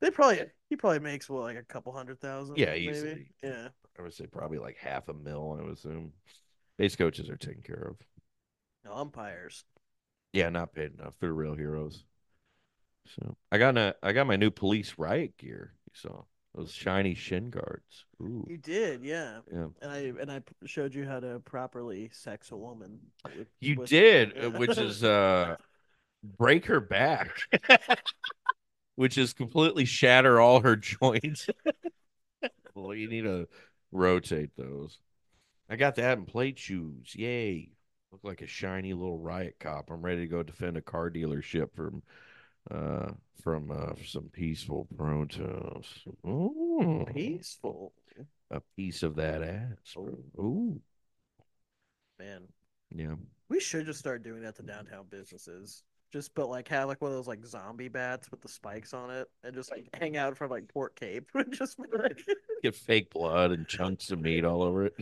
they probably he probably makes what like a couple hundred thousand. Yeah, maybe. easily. Yeah, I would say probably like half a mil. I would assume. Base coaches are taken care of. no umpires. Yeah, not paid enough. They're real heroes. So I got a, I got my new police riot gear. You saw those shiny shin guards. Ooh, You did, yeah. yeah. And I and I showed you how to properly sex a woman. with- You with- did, Yeah. uh, which is uh break her back, which is completely shatter all her joints. well, you need to rotate those. I got that in plate shoes. Yay. Look like a shiny little riot cop. I'm ready to go defend a car dealership from uh from uh some peaceful protest. Ooh, peaceful. A piece of that ass. bro. Ooh. Man, Yeah. we should just start doing that to downtown businesses. Just but like have like one of those like zombie bats with the spikes on it, and just like hang out from like Port Cape. just be like, Get fake blood and chunks of meat all over it.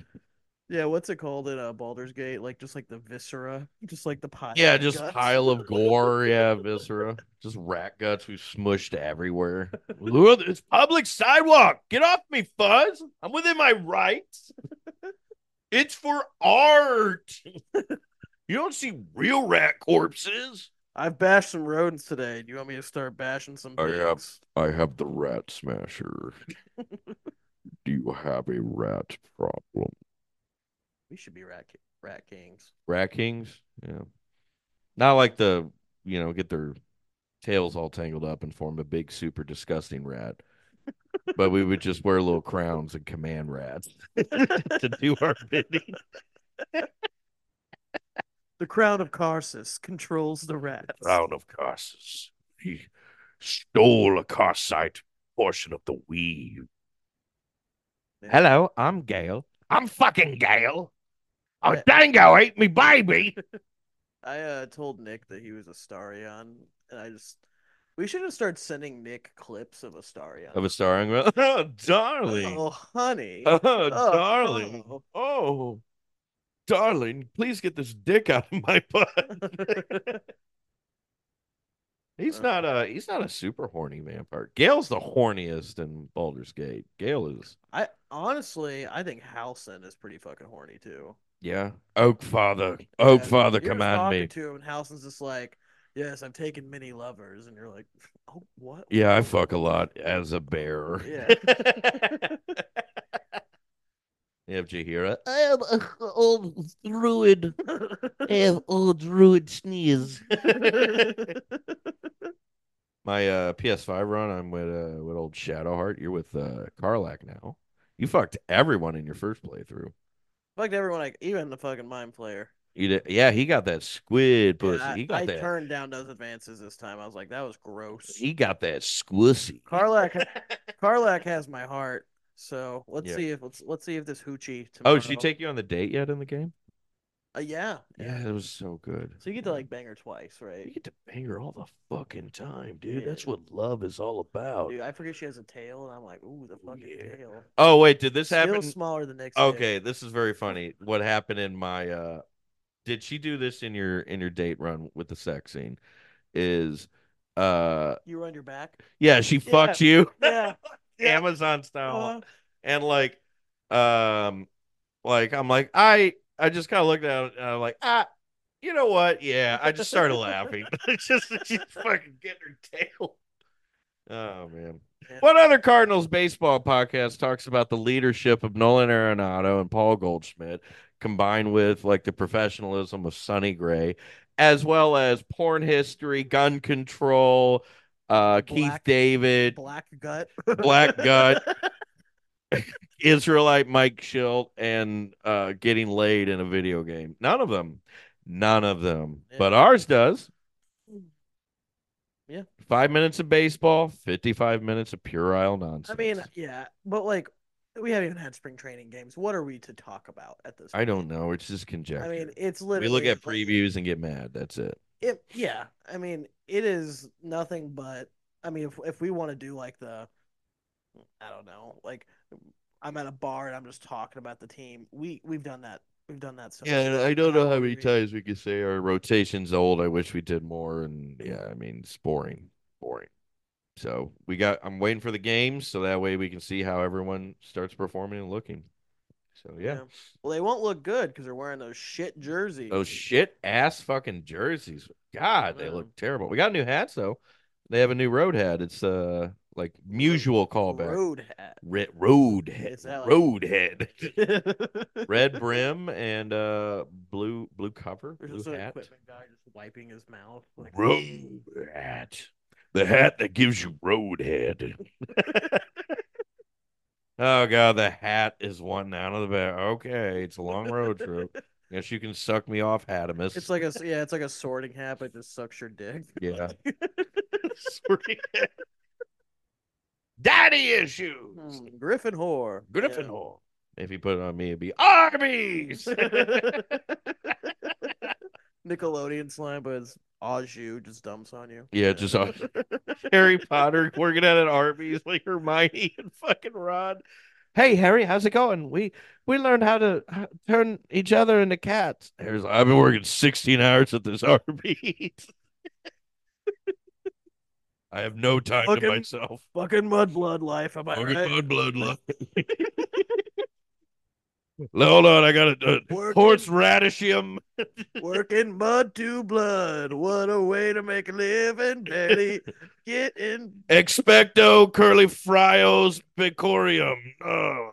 yeah, what's it called in uh, Baldur's Gate? Like just like the viscera, just like the pile. Yeah, of just guts. pile of gore. Yeah, viscera. Just rat guts we smushed everywhere. It's public sidewalk. Get off me, Fuzz. I'm within my rights. It's for art. You don't see real rat corpses. I've bashed some rodents today. Do you want me to start bashing some I have- pigs? I have the rat smasher. Do you have a rat problem? We should be rat ki- rat kings. Rat kings? Yeah. Not like the, you know, get their tails all tangled up and form a big, super disgusting rat. but we would just wear little crowns and command rats to do our bidding. The crown of Karsus controls the rats. Crown of Karsus. He stole a Carsite portion of the weave. Hello, I'm Gale. I'm fucking Gale. Oh, Yeah. Dango ate me baby. I uh, told Nik that he was a Starion, and I just we should just start sending Nik clips of Astarion. Of a starring well. Oh, darling. Oh, honey. Oh, Oh, darling. oh. Oh, darling, please get this dick out of my butt. he's not a he's not a super horny vampire. Gale's the horniest in Baldur's Gate. Gail is I honestly, I think Halsin is pretty fucking horny too. yeah. Oak Father. Oak Yeah, Father, you're command talking me. To him, and Halsin's just like, "Yes, I've taken many lovers," and you're like, "Oh, what?" Yeah, I fuck a lot as a bear. Yeah. You have Jaheira. I am an old druid. I have old druid sneeze. My uh, PS5 run, I'm with uh, with old Shadowheart. You're with uh, Karlach now. You fucked everyone in your first playthrough. Fucked everyone, like even the fucking mind player. You did, yeah, he got that squid Yeah, pussy. I, he got I that. turned down those advances this time. I was like, that was gross. He got that squissy. Karlach, Karlach has my heart. So let's Yeah. see if let's let's see if this hoochie. Oh, Tomorrow, did she take you on the date yet in the game? Uh, yeah, Yeah, it was so good. So you get to like bang her twice, right? You get to bang her all the fucking time, dude. Yeah. That's what love is all about. Dude, I forget she has a tail, and I'm like, ooh, the fucking Yeah. tail. Oh wait, did this Still happen? smaller than Nik's. Okay, this is very funny. What happened in my uh did she do this in your in your date run with the sex scene? Is uh You on your back. yeah, she fucked you Yeah. Yeah. Amazon style. Uh, and like um like i'm like i i just kind of looked at it and i'm like ah you know what yeah i just started laughing just she's fucking getting her tail oh man Yeah. what other cardinals baseball podcast talks about the leadership of nolan arenado and paul goldschmidt combined with like the professionalism of sonny gray as well as porn history gun control uh keith Black- david black gut. Black gut. Israelite Mike Shildt and uh, getting laid in a video game. None of them. None of them. Yeah. But ours does. Yeah. Five minutes of baseball, 55 minutes of puerile nonsense. I mean, yeah, but like we haven't even had spring training games. What are we to talk about at this? I don't know. It's just conjecture. I mean, it's literally we look at previews and get mad. That's it. It, yeah, I mean, it is nothing but. I mean, if if we want to do like the, I don't know, like I'm at a bar and I'm just talking about the team. We we've done that. We've done that. So Yeah, much. and I don't know how many times we could say our rotation's old. I wish we did more. And yeah, I mean, it's boring, boring. So we got. I'm waiting for the games so that way we can see how everyone starts performing and looking. So yeah, Well, they won't look good because they're wearing those shit jerseys. those shit ass fucking jerseys. God, they Yeah. look terrible. We got new hats though. They have a new road hat. It's uh like mutual callback. road hat. Red road head. Like- Road head. Red brim and uh blue blue cover. There's Blue just hat. equipment guy just wiping his mouth. Like, Road hat. The hat that gives you road head. oh god, the hat is one out of the bag. Okay, it's a long road trip. Guess you can suck me off, Hatimus. It's like a yeah, it's like a sorting hat, but just sucks your dick. Yeah. sorting Daddy issues. Hmm, Griffin whore. Griffin Hall. If you put it on me, it'd be Arby's. Nickelodeon slime, but it's au jus just dumps on you. Yeah, just Harry Potter working at an Arby's like Hermione and fucking Ron. Hey Harry, how's it going? We we learned how to uh, turn each other into cats. Harry's like, I've been working 16 hours at this Arby's. I have no time to myself. Fucking mudblood life, am I Fucking right? mud blood luck. Hold on, I got a Working- horseradishum. Working mud to blood. What a way to make a living, Betty. Get in. Expecto curly frios pecorium. Oh.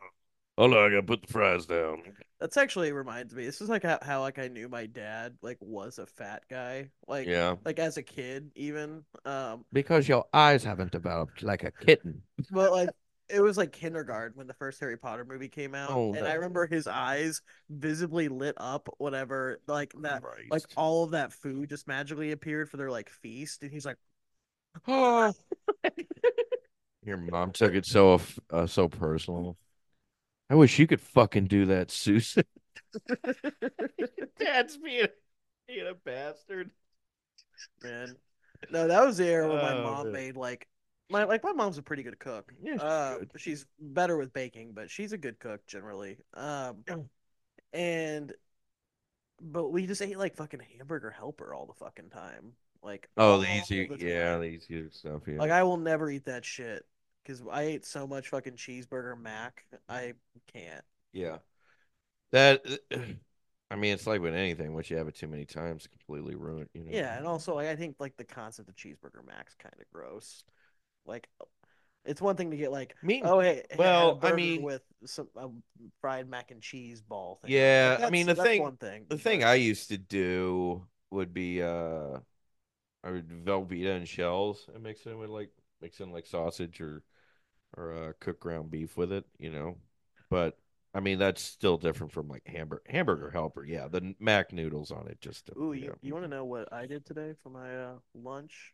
Hold on, I gotta put the fries down. That's actually reminds me. This is like how, how like I knew my dad like was a fat guy. Like Yeah. like as a kid even. Um Because your eyes haven't developed like a kitten. but like it was like kindergarten when the first Harry Potter movie came out. Oh, and I remember his eyes visibly lit up whenever like that like all of that food just magically appeared for their like feast and he's like Oh. Your mom took it so uh, so personal. I wish you could fucking do that, Susan. Dad's being, being a bastard. man. No, that was the era where my Oh, mom made like my like my mom's a pretty good cook. Yeah, she's uh, good. she's better with baking, but she's a good cook generally. Um, and but we just ate like fucking hamburger helper all the fucking time. Like Oh, the easy, the yeah, the easy stuff. Yeah. Like I will never eat that shit because I ate so much fucking cheeseburger mac. I can't. Yeah. That I mean it's like with anything, once you have it too many times, completely ruin you know. Yeah, and also like I think like the concept of cheeseburger mac's kind of gross. Like, it's one thing to get like Me oh hey, hey, I had a Well, I mean- with some a fried mac and cheese ball thing. Yeah, Like, I mean, the thing- one thing. the thing I used to do would be uh I would Velveeta and shells and mix it with like mix in like sausage or or uh cooked ground beef with it, you know. But I mean that's still different from like hamburger hamburger helper. Yeah, the mac noodles on it just to, Ooh, you you, know, you want to know what I did today for my uh, lunch?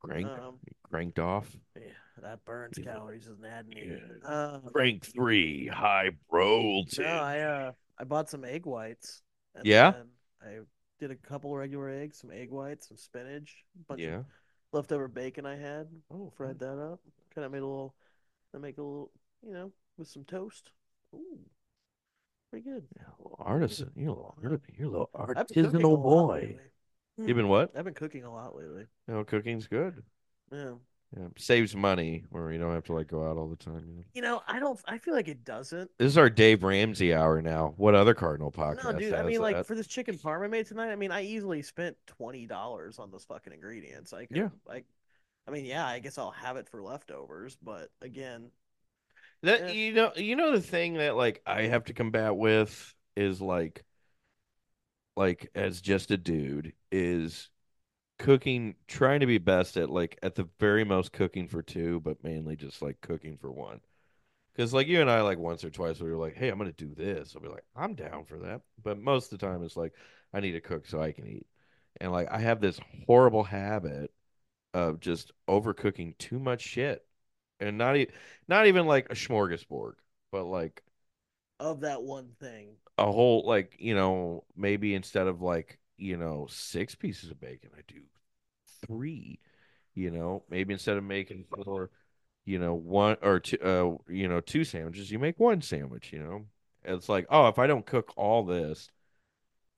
Crank Um, cranked off. yeah, that burns Yeah. calories isn't adding Yeah. Uh, Crank three, high protein. no, I uh, I bought some egg whites. and Yeah? I did a couple regular eggs, some egg whites, some spinach, bunch yeah. of leftover bacon I had. Oh, fried that up. Kind of made a little, I make a little, you know, with some toast. Ooh, Pretty good. Yeah, artisan. You're a little, you're, a little I've been a artisanal boy. You've been what? I've been cooking a lot lately. You know, cooking's good. Yeah. Yeah, saves money where you don't have to like go out all the time. You know? You know, I don't. I feel like it doesn't. This is our Dave Ramsey hour now. What other Cardinal podcast? No, dude. I mean, like that? for this chicken parm I made tonight. I mean, I easily spent twenty dollars on those fucking ingredients. I could, Yeah. Like, I mean, yeah. I guess I'll have it for leftovers, but again, That Yeah. you know, you know the thing that like I have to combat with is like, like as just a dude is cooking, trying to be best at like at the very most cooking for two, but mainly just like cooking for one. Because like you and I, like once or twice, we were like, "Hey, I'm gonna do this." I'll be like, "I'm down for that," but most of the time, it's like I need to cook so I can eat, and like I have this horrible habit of just overcooking too much shit, and not e- not even like a smorgasbord, but like of that one thing. A whole like you know maybe instead of like you know six pieces of bacon, I do three. You know, maybe instead of making for you know one or two, uh, you know two sandwiches, you make one sandwich. You know, it's like oh, if I don't cook all this,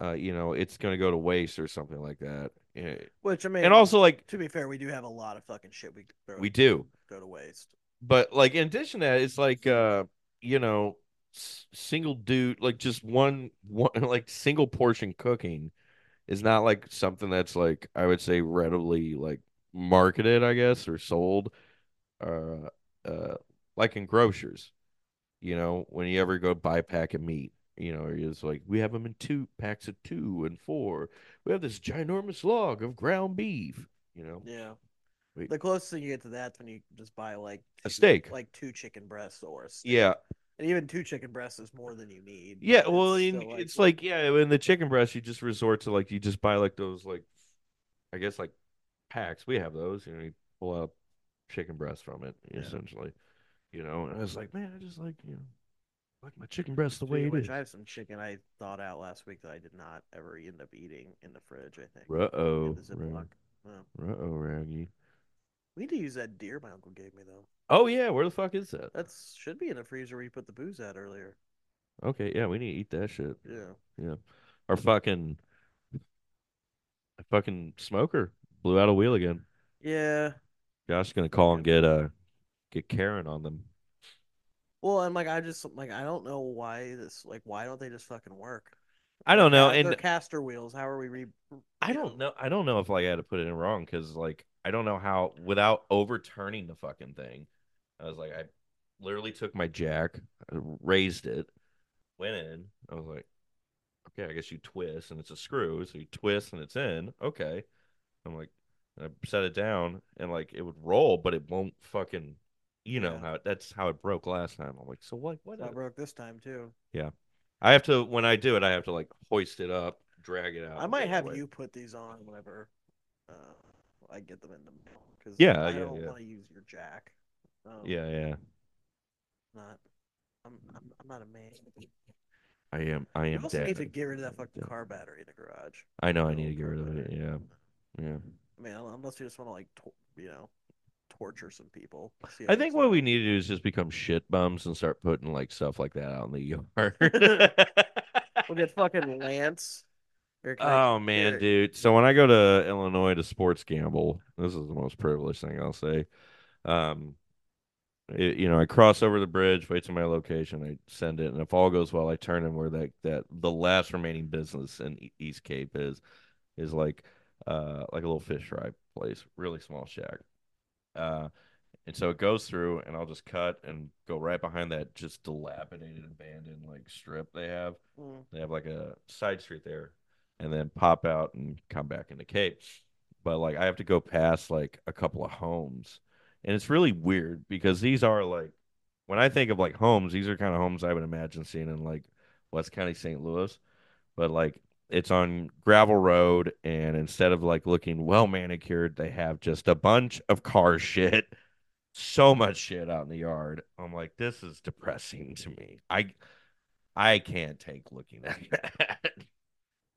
uh, you know, it's gonna go to waste or something like that. Yeah. Which I mean, And also like to be fair, we do have a lot of fucking shit we we do. go to waste. but like in addition to that it's like uh you know single dude like just one one like single portion cooking is not like something that's like i would say readily like marketed i guess or sold uh uh like in grocers you know when you ever go buy a pack of meat you know it's like we have them in two packs of two and four we have this ginormous log of ground beef you know Yeah. Wait. The closest thing you get to that's when you just buy like A steak. like two chicken breasts or a steak. yeah and even two chicken breasts is more than you need. Yeah, well, it's in, still, it's like yeah, in the chicken breast, you just resort to like you just buy like those like, I guess like packs. We have those, you know, you pull out chicken breast from it Yeah. essentially, you know. And I was like, man, I just like you know, like my chicken breast the Speaking way it which, is. I have some chicken I thawed out last week that I did not ever end up eating in the fridge. I think. Uh oh, In the Ziploc. Yeah. uh oh, Raggy. We need to use that deer my uncle gave me though. Oh yeah, where the fuck is that? That should be in the freezer where you put the booze at earlier. Okay, yeah, we need to eat that shit. Yeah. Yeah. Our fucking, fucking smoker blew out a wheel again. Yeah. Josh is gonna call and get uh, get Karen on them. Well, and like I just like I don't know why this like why don't they just fucking work? I don't know, They're and caster wheels. How are we re? I don't know. I don't know if like I had to put it in wrong because like I don't know how without overturning the fucking thing. I was like, I literally took my jack, I raised it, went in. I was like, okay, I guess you twist and it's a screw, so you twist and it's in. Okay, I'm like, I set it down and like it would roll, but it won't fucking. You know Yeah. how that's how it broke last time. I'm like, so what? What? I broke this time too. Yeah. I have to when I do it, I have to like hoist it up, drag it out. I might have away. you put these on whenever uh, I get them in the mail because Yeah, I yeah, don't yeah. want to use your jack. Um, Yeah, yeah. Not. I'm, I'm I'm not a man. I am. I am. You also dead. need to get rid of that fucking car battery in the garage. I know I need to get rid of it. Yeah, yeah. I mean, unless you just want to like, you know, torture some people. I think what we need to do is just become shit bums and start putting like stuff like that out in the yard. We'll get fucking Lance. Or can I- oh man, dude. So when I go to Illinois to sports gamble, this is the most privileged thing I'll say. Um, it- you know, I cross over the bridge, wait to my location, I send it, and if all goes well, I turn in where that that the last remaining business in East Cape is is like uh like a little fish fry place, really small shack. Uh, and so it goes through, and I'll just cut and go right behind that just dilapidated, abandoned like strip they have. Mm. They have like a side street there, and then pop out and come back into Cape. But like I have to go past like a couple of homes, and it's really weird because these are like when I think of like homes, these are kind of homes I would imagine seeing in like West County, St. Louis. But like it's on gravel road, and instead of like looking well manicured, they have just a bunch of car shit. So much shit out in the yard. I'm like, this is depressing to me. I I can't take looking at that.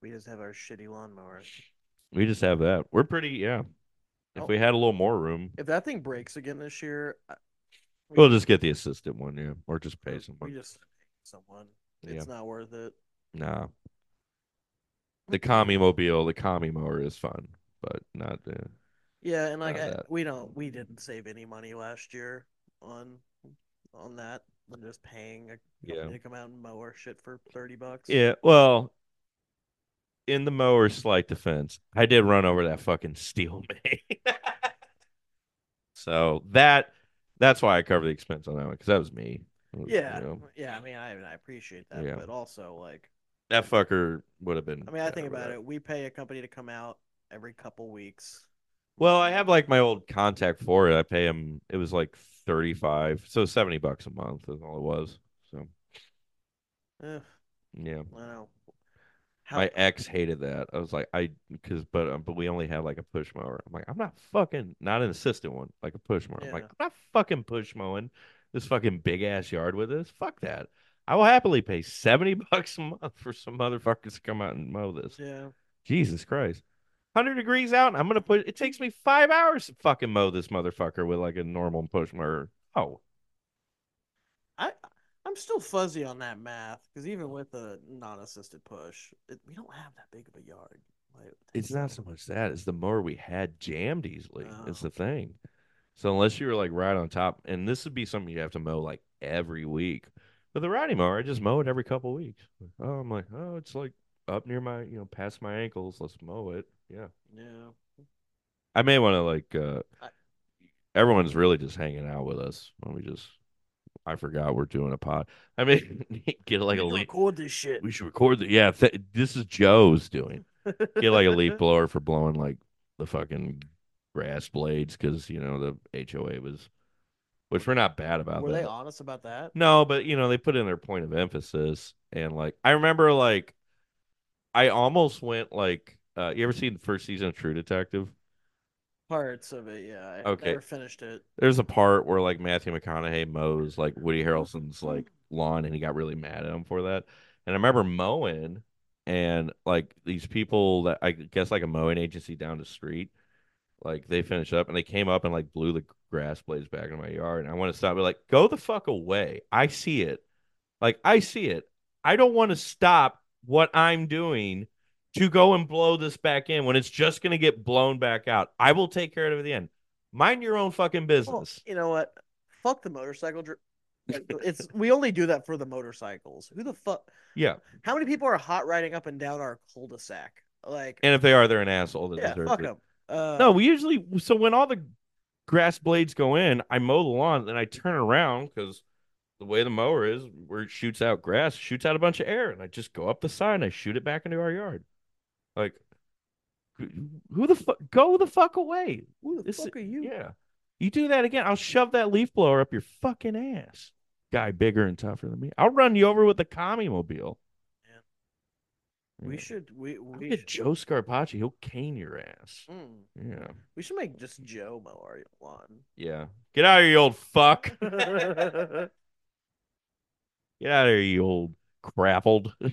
We just have our shitty lawnmower. We just have that. We're pretty, yeah. If Oh. we had a little more room, If that thing breaks again this year, I- we- we'll just get the assistant one, yeah, or just pay someone. we just someone. It's not worth it. Nah. The commie mobile, the commie mower is fun, but not the. Yeah, and like Not I, that. we don't we didn't save any money last year on on that. We're just paying a Yeah. company to come out and mow our shit for thirty bucks. Yeah, well, in the mower's slight defense, I did run over that fucking steel main. so that that's why I cover the expense on that one because that was me. Was, you Yeah, know, yeah. I mean, I I appreciate that, Yeah. but also like, that fucker would have been. I mean, I think about that. it. We pay a company to come out every couple weeks. Well, I have like my old contact for it. I pay him. It was like thirty-five, so seventy bucks a month is all it was. So Eh, yeah, I know. How my ex hated that. I was like, I because but um, but we only have like a push mower. I'm like, I'm not fucking not an assistant one, like a push mower. I'm like, I'm not fucking push mowing this fucking big ass yard with this. Fuck that. I will happily pay seventy bucks a month for some motherfuckers to come out and mow this. yeah. Jesus Christ. 100 degrees out, I'm going to put it takes me five hours to fucking mow this motherfucker with like a normal push mower. Oh, I I'm still fuzzy on that math because even with a non-assisted push, it, we don't have that big of a yard. Like, it's not so much that, it's the mower we had jammed easily. It's Oh. the thing. So unless you were like right on top, and this would be something you have to mow like every week. But the riding mower, I just mow it every couple weeks. Oh, I'm like, oh, it's like up near my, you know, past my ankles. Let's mow it. Yeah. Yeah. I may want to like uh I- everyone's really just hanging out with us when we just I forgot we're doing a pod. I mean get like a leaf record this shit. we should record the yeah, th- this is Joe's doing. Get like a leaf blower for blowing like the fucking grass blades cuz you know the HOA was which we're not bad about Were that. they honest about that? No, but you know, they put in their point of emphasis and like I remember like I almost went like uh you ever seen the first season of True Detective? Parts of it, yeah. I Okay. never finished it. There's a part where like Matthew McConaughey mows like Woody Harrelson's mm-hmm. like lawn and he got really mad at him for that. And I remember mowing and like these people that I guess like a mowing agency down the street, like they finished up and they came up and like blew the grass blades back in my yard. And I want to stop be like, go the fuck away. I see it. Like I see it. I don't want to stop what I'm doing to go and blow this back in when it's just gonna get blown back out. I will take care of it at the end. Mind your own fucking Well, business. you know what? Fuck the motorcycle. dr- It's we only do that for the motorcycles. Who the fuck? Yeah. How many people are hot riding up and down our cul-de-sac? Like, And if they are, they're an asshole that yeah, fuck them. Uh, No, we usually so when all the grass blades go in, I mow the lawn, then I turn around because the way the mower is, where it shoots out grass, shoots out a bunch of air, and I just go up the side and I shoot it back into our yard. Like, who- the fuck? Go the fuck away! who the This fuck are you? Yeah, you do that again, I'll shove that leaf blower up your fucking ass. Guy bigger and tougher than me, I'll run you over with the commie mobile. We Yeah. should. We we get should, Joe Scarpacci. He'll cane your ass. Mm. Yeah. we should make just Joe our lawn. Yeah. Get out of here, you old fuck. Get out of here, you old crappled.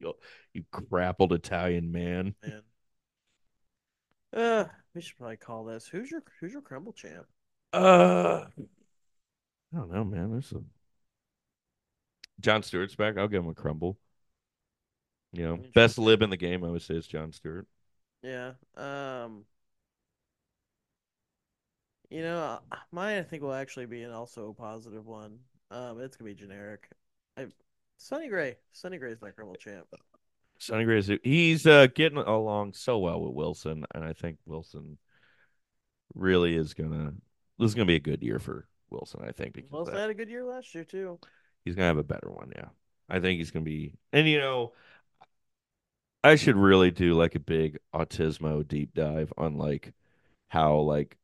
you, you crappled Italian man. Man. Uh, we should probably call this. Who's your Who's your crumble champ? Uh, I don't know, man. There's a Jon Stewart's back. I'll give him a crumble. You know, best lib in the game, I would say, is John Stewart. Yeah. Um. You know, uh, mine I think will actually be an also a positive one. Um, it's gonna be generic. I Sonny Gray. Sonny Gray's my crumble champ. Sonny Gray, is- he's uh, getting along so well with Willson, and I think Willson really is gonna. This is gonna be a good year for Willson. I think because Willson had a good year last year too. he's gonna have a better one. Yeah, I think he's gonna be. And you know, I should really do like a big autismo deep dive on like how like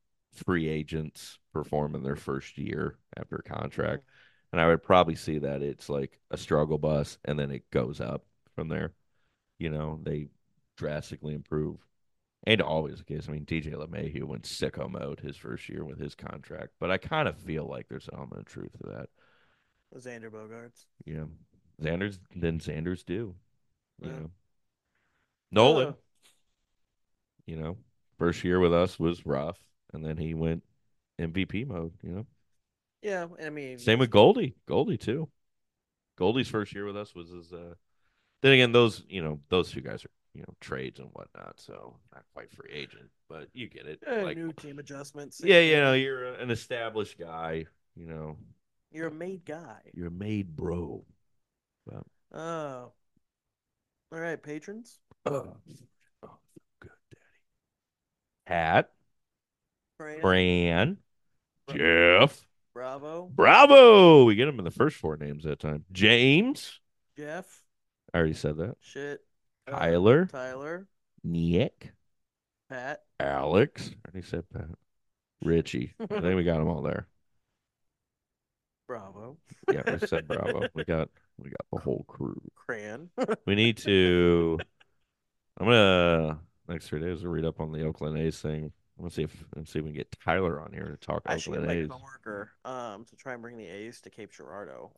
free agents perform in their first year after a contract, and I would probably see that it's like a struggle bus, and then it goes up from there. You know, they drastically improve. And always the case. I mean, DJ LeMahieu went sicko mode his first year with his contract, but I kind of feel like there's an element of truth to that. Xander Bogaerts. Yeah, Xander's then Xander's do. You Yeah. know, Nolan. You know, first year with us was rough, and then he went MVP mode. You know, Yeah, I mean, Same with Goldie. Goldie too. Goldie's first year with us was his. Uh... Then again, those you know those two guys are you know trades and whatnot, so not quite free agent, but you get it. eh, like new team adjustments. yeah, you know you're an established guy. You know You're a made guy. you're a made bro. Oh. All right, patrons. Oh, oh good daddy. Pat, Fran, Fran, Jeff, Bravo, Bravo. We get him in the first four names that time. James. Jeff, I already said that. shit. uh, Tyler, Tyler, Nick, Pat. Alex. I already said Pat. Richie. I think we got them all there. Bravo, Yeah, I said Bravo. We got we got the whole crew. Cran. We need to. I'm gonna next three days. We'll read up on the Oakland A's thing. I'm gonna see if and see if we can get Tyler on here to talk I should get Oakland my A's. coworker um to try and bring the A's to Cape Girardeau.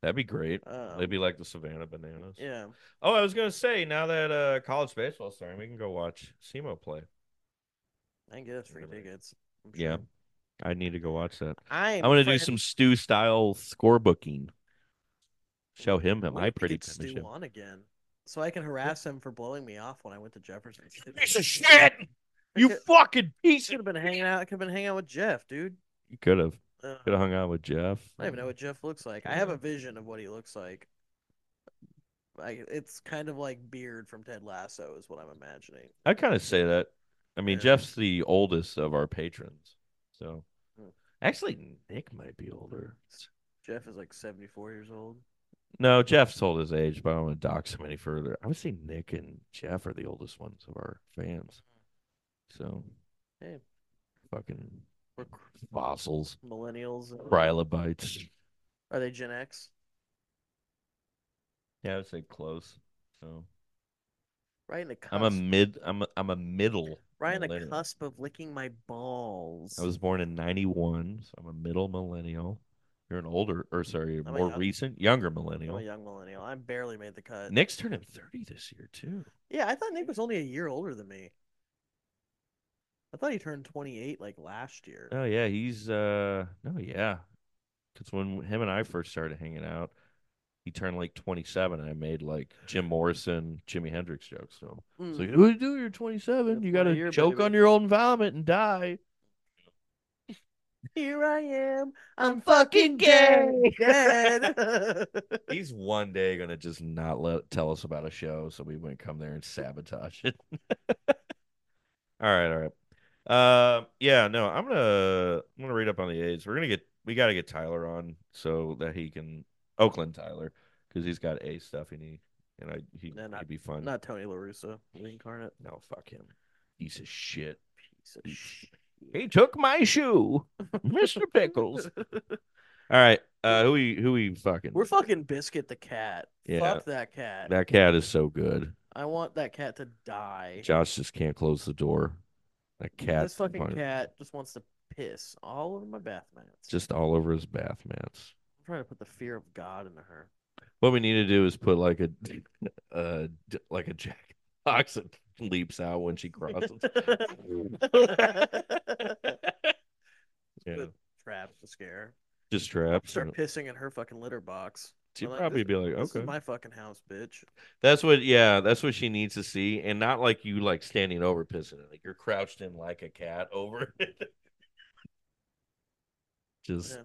That'd be great. Um, They'd be like the Savannah Bananas. yeah. Oh, I was gonna say now that uh, college baseball's starting, we can go watch SEMO play. I can get us free tickets. I'm Yeah, sure. I need to go watch that. I'm I'm gonna do some Stu style score booking. Show him I my pretty get Stu on again, so I can harass him for blowing me off when I went to Jefferson. Piece of shit! You could- fucking piece Could have been hanging out. Could have been hanging out with Jeff, dude. You could have. Uh, Could have hung out with Jeff. I don't even know what Jeff looks like. I have a vision of what he looks like. Like it's kind of like Beard from Ted Lasso is what I'm imagining. I kind of say that. I mean, Yeah. Jeff's the oldest of our patrons, so Hmm. actually Nick might be older. Jeff is like 74 years old. No, Jeff's told his age, but I don't want to dox him any further. I would say Nick and Jeff are the oldest ones of our fans. So, Hey. fucking We're fossils, millennials. trilobites. Are they Gen X? Yeah, I would say close. So Right in the cusp. I'm a mid. I'm a, I'm a middle. right in the cusp of licking my balls. I was born in '91, so I'm a middle millennial. You're an older, or sorry, I'm more young- recent, younger I'm millennial. a young millennial. I barely made the cut. Nick's turning 30 this year too. Yeah, I thought Nick was only a year older than me. I thought he turned 28 like last year. Oh yeah, he's uh no yeah, because when him and I first started hanging out, he turned like 27, and I made like Jim Morrison, Jimi Hendrix jokes. to him. Mm. like, what do you do? You're 27. You got to choke baby." on your own vomit and die. Here I am. I'm fucking gay. Dead. He's one day gonna just not let tell us about a show, so we wouldn't come there and sabotage it. all right, all right. Uh, yeah, no, I'm gonna I'm gonna read up on the A's. We're gonna get we got to get Tyler on so that he can Oakland Tyler because he's got A stuff he need and I he No, not- he'd be fun. Not Tony La Russa, reincarnate. no, fuck him. Piece of shit. Piece of shit. He took my shoe, Mr. Pickles. All right, uh, who we who we fucking? We're fucking Biscuit the cat. Yeah. Fuck that cat. that cat is so good. I want that cat to die. Josh just can't close the door. That cat, this fucking cat just wants to piss all over my bath mats. just all over his bath mats. I'm trying to put the fear of God into her. What we need to do is put like a, uh, like a jack box that leaps out when she crosses. yeah, Traps to scare. just traps. Start pissing in her fucking litter box. She'd like, probably be like, This okay, is my fucking house, bitch. that's what. Yeah, that's what she needs to see, and not like you like standing over pissing it. Like you're crouched in like a cat over it. just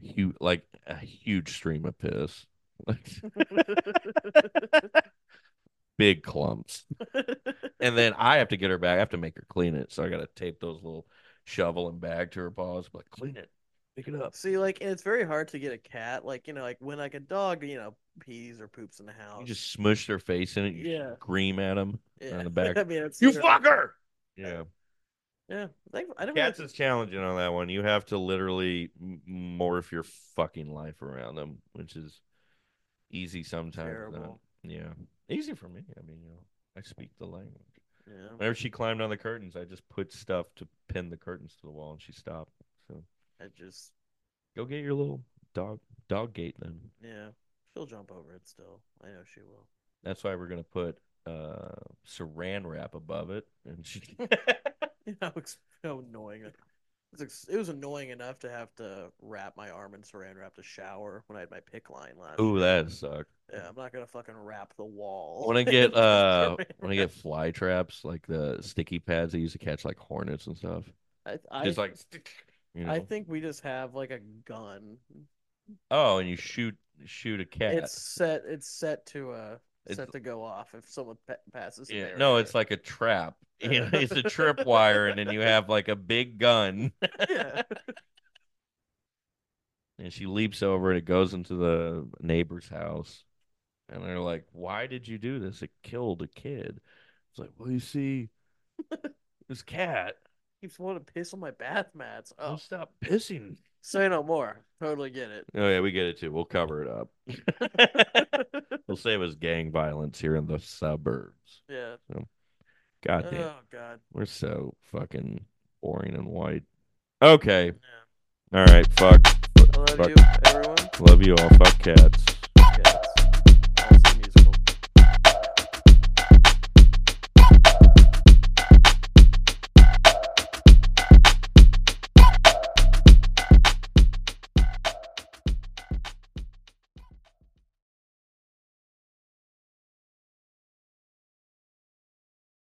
Yeah. huge, like a huge stream of piss, like big clumps. And then I have to get her back. I have to make her clean it. So I got to tape those little shovel and bag to her paws. but clean it. Pick it up. See, like, and it's very hard to get a cat. Like, you know, like when like a dog, you know, pees or poops in the house. You just smush their face in it. You Yeah. scream at them. yeah. on the back. I mean, it's You literally- fucker! Yeah. Yeah, I, think- I don't Cats really- is challenging on that one. You have to literally morph your fucking life around them, which is easy sometimes. not- Yeah. Easy for me. I mean, you know, I speak the language. Yeah. Whenever she climbed on the curtains, I just put stuff to pin the curtains to the wall, and she stopped. I just, go get your little dog dog gate then. yeah, she'll jump over it still. I know she will. That's why we're gonna put uh saran wrap above it, and she. You know, it's so annoying. it was annoying enough to have to wrap my arm in saran wrap to shower when I had my PICC line last. Ooh, that sucked. Yeah, I'm not gonna fucking wrap the wall. When I get uh when I get fly traps, like the sticky pads they use to catch like hornets and stuff. I, I, Just like you know. I think we just have like a gun. oh, and you shoot shoot a cat. It's set. It's set to uh It's- set to go off if someone pa- passes. Yeah, no, right? it's like a trap. You know, it's a tripwire, and then you have like a big gun, yeah. and she leaps over it. It goes into the neighbor's house, and they're like, "Why did you do this? It killed a kid." It's like, well, you see, this cat. Keeps wanting to piss on my bath mats. Oh, Oh, stop pissing. say no more. Totally get it. Oh yeah, we get it too. We'll cover it up. we'll save us gang violence here in the suburbs. yeah. God damn, Oh God. we're so fucking boring and white. Okay, Yeah. all right, fuck. I love Fuck. you, everyone. Love you all. Fuck cats.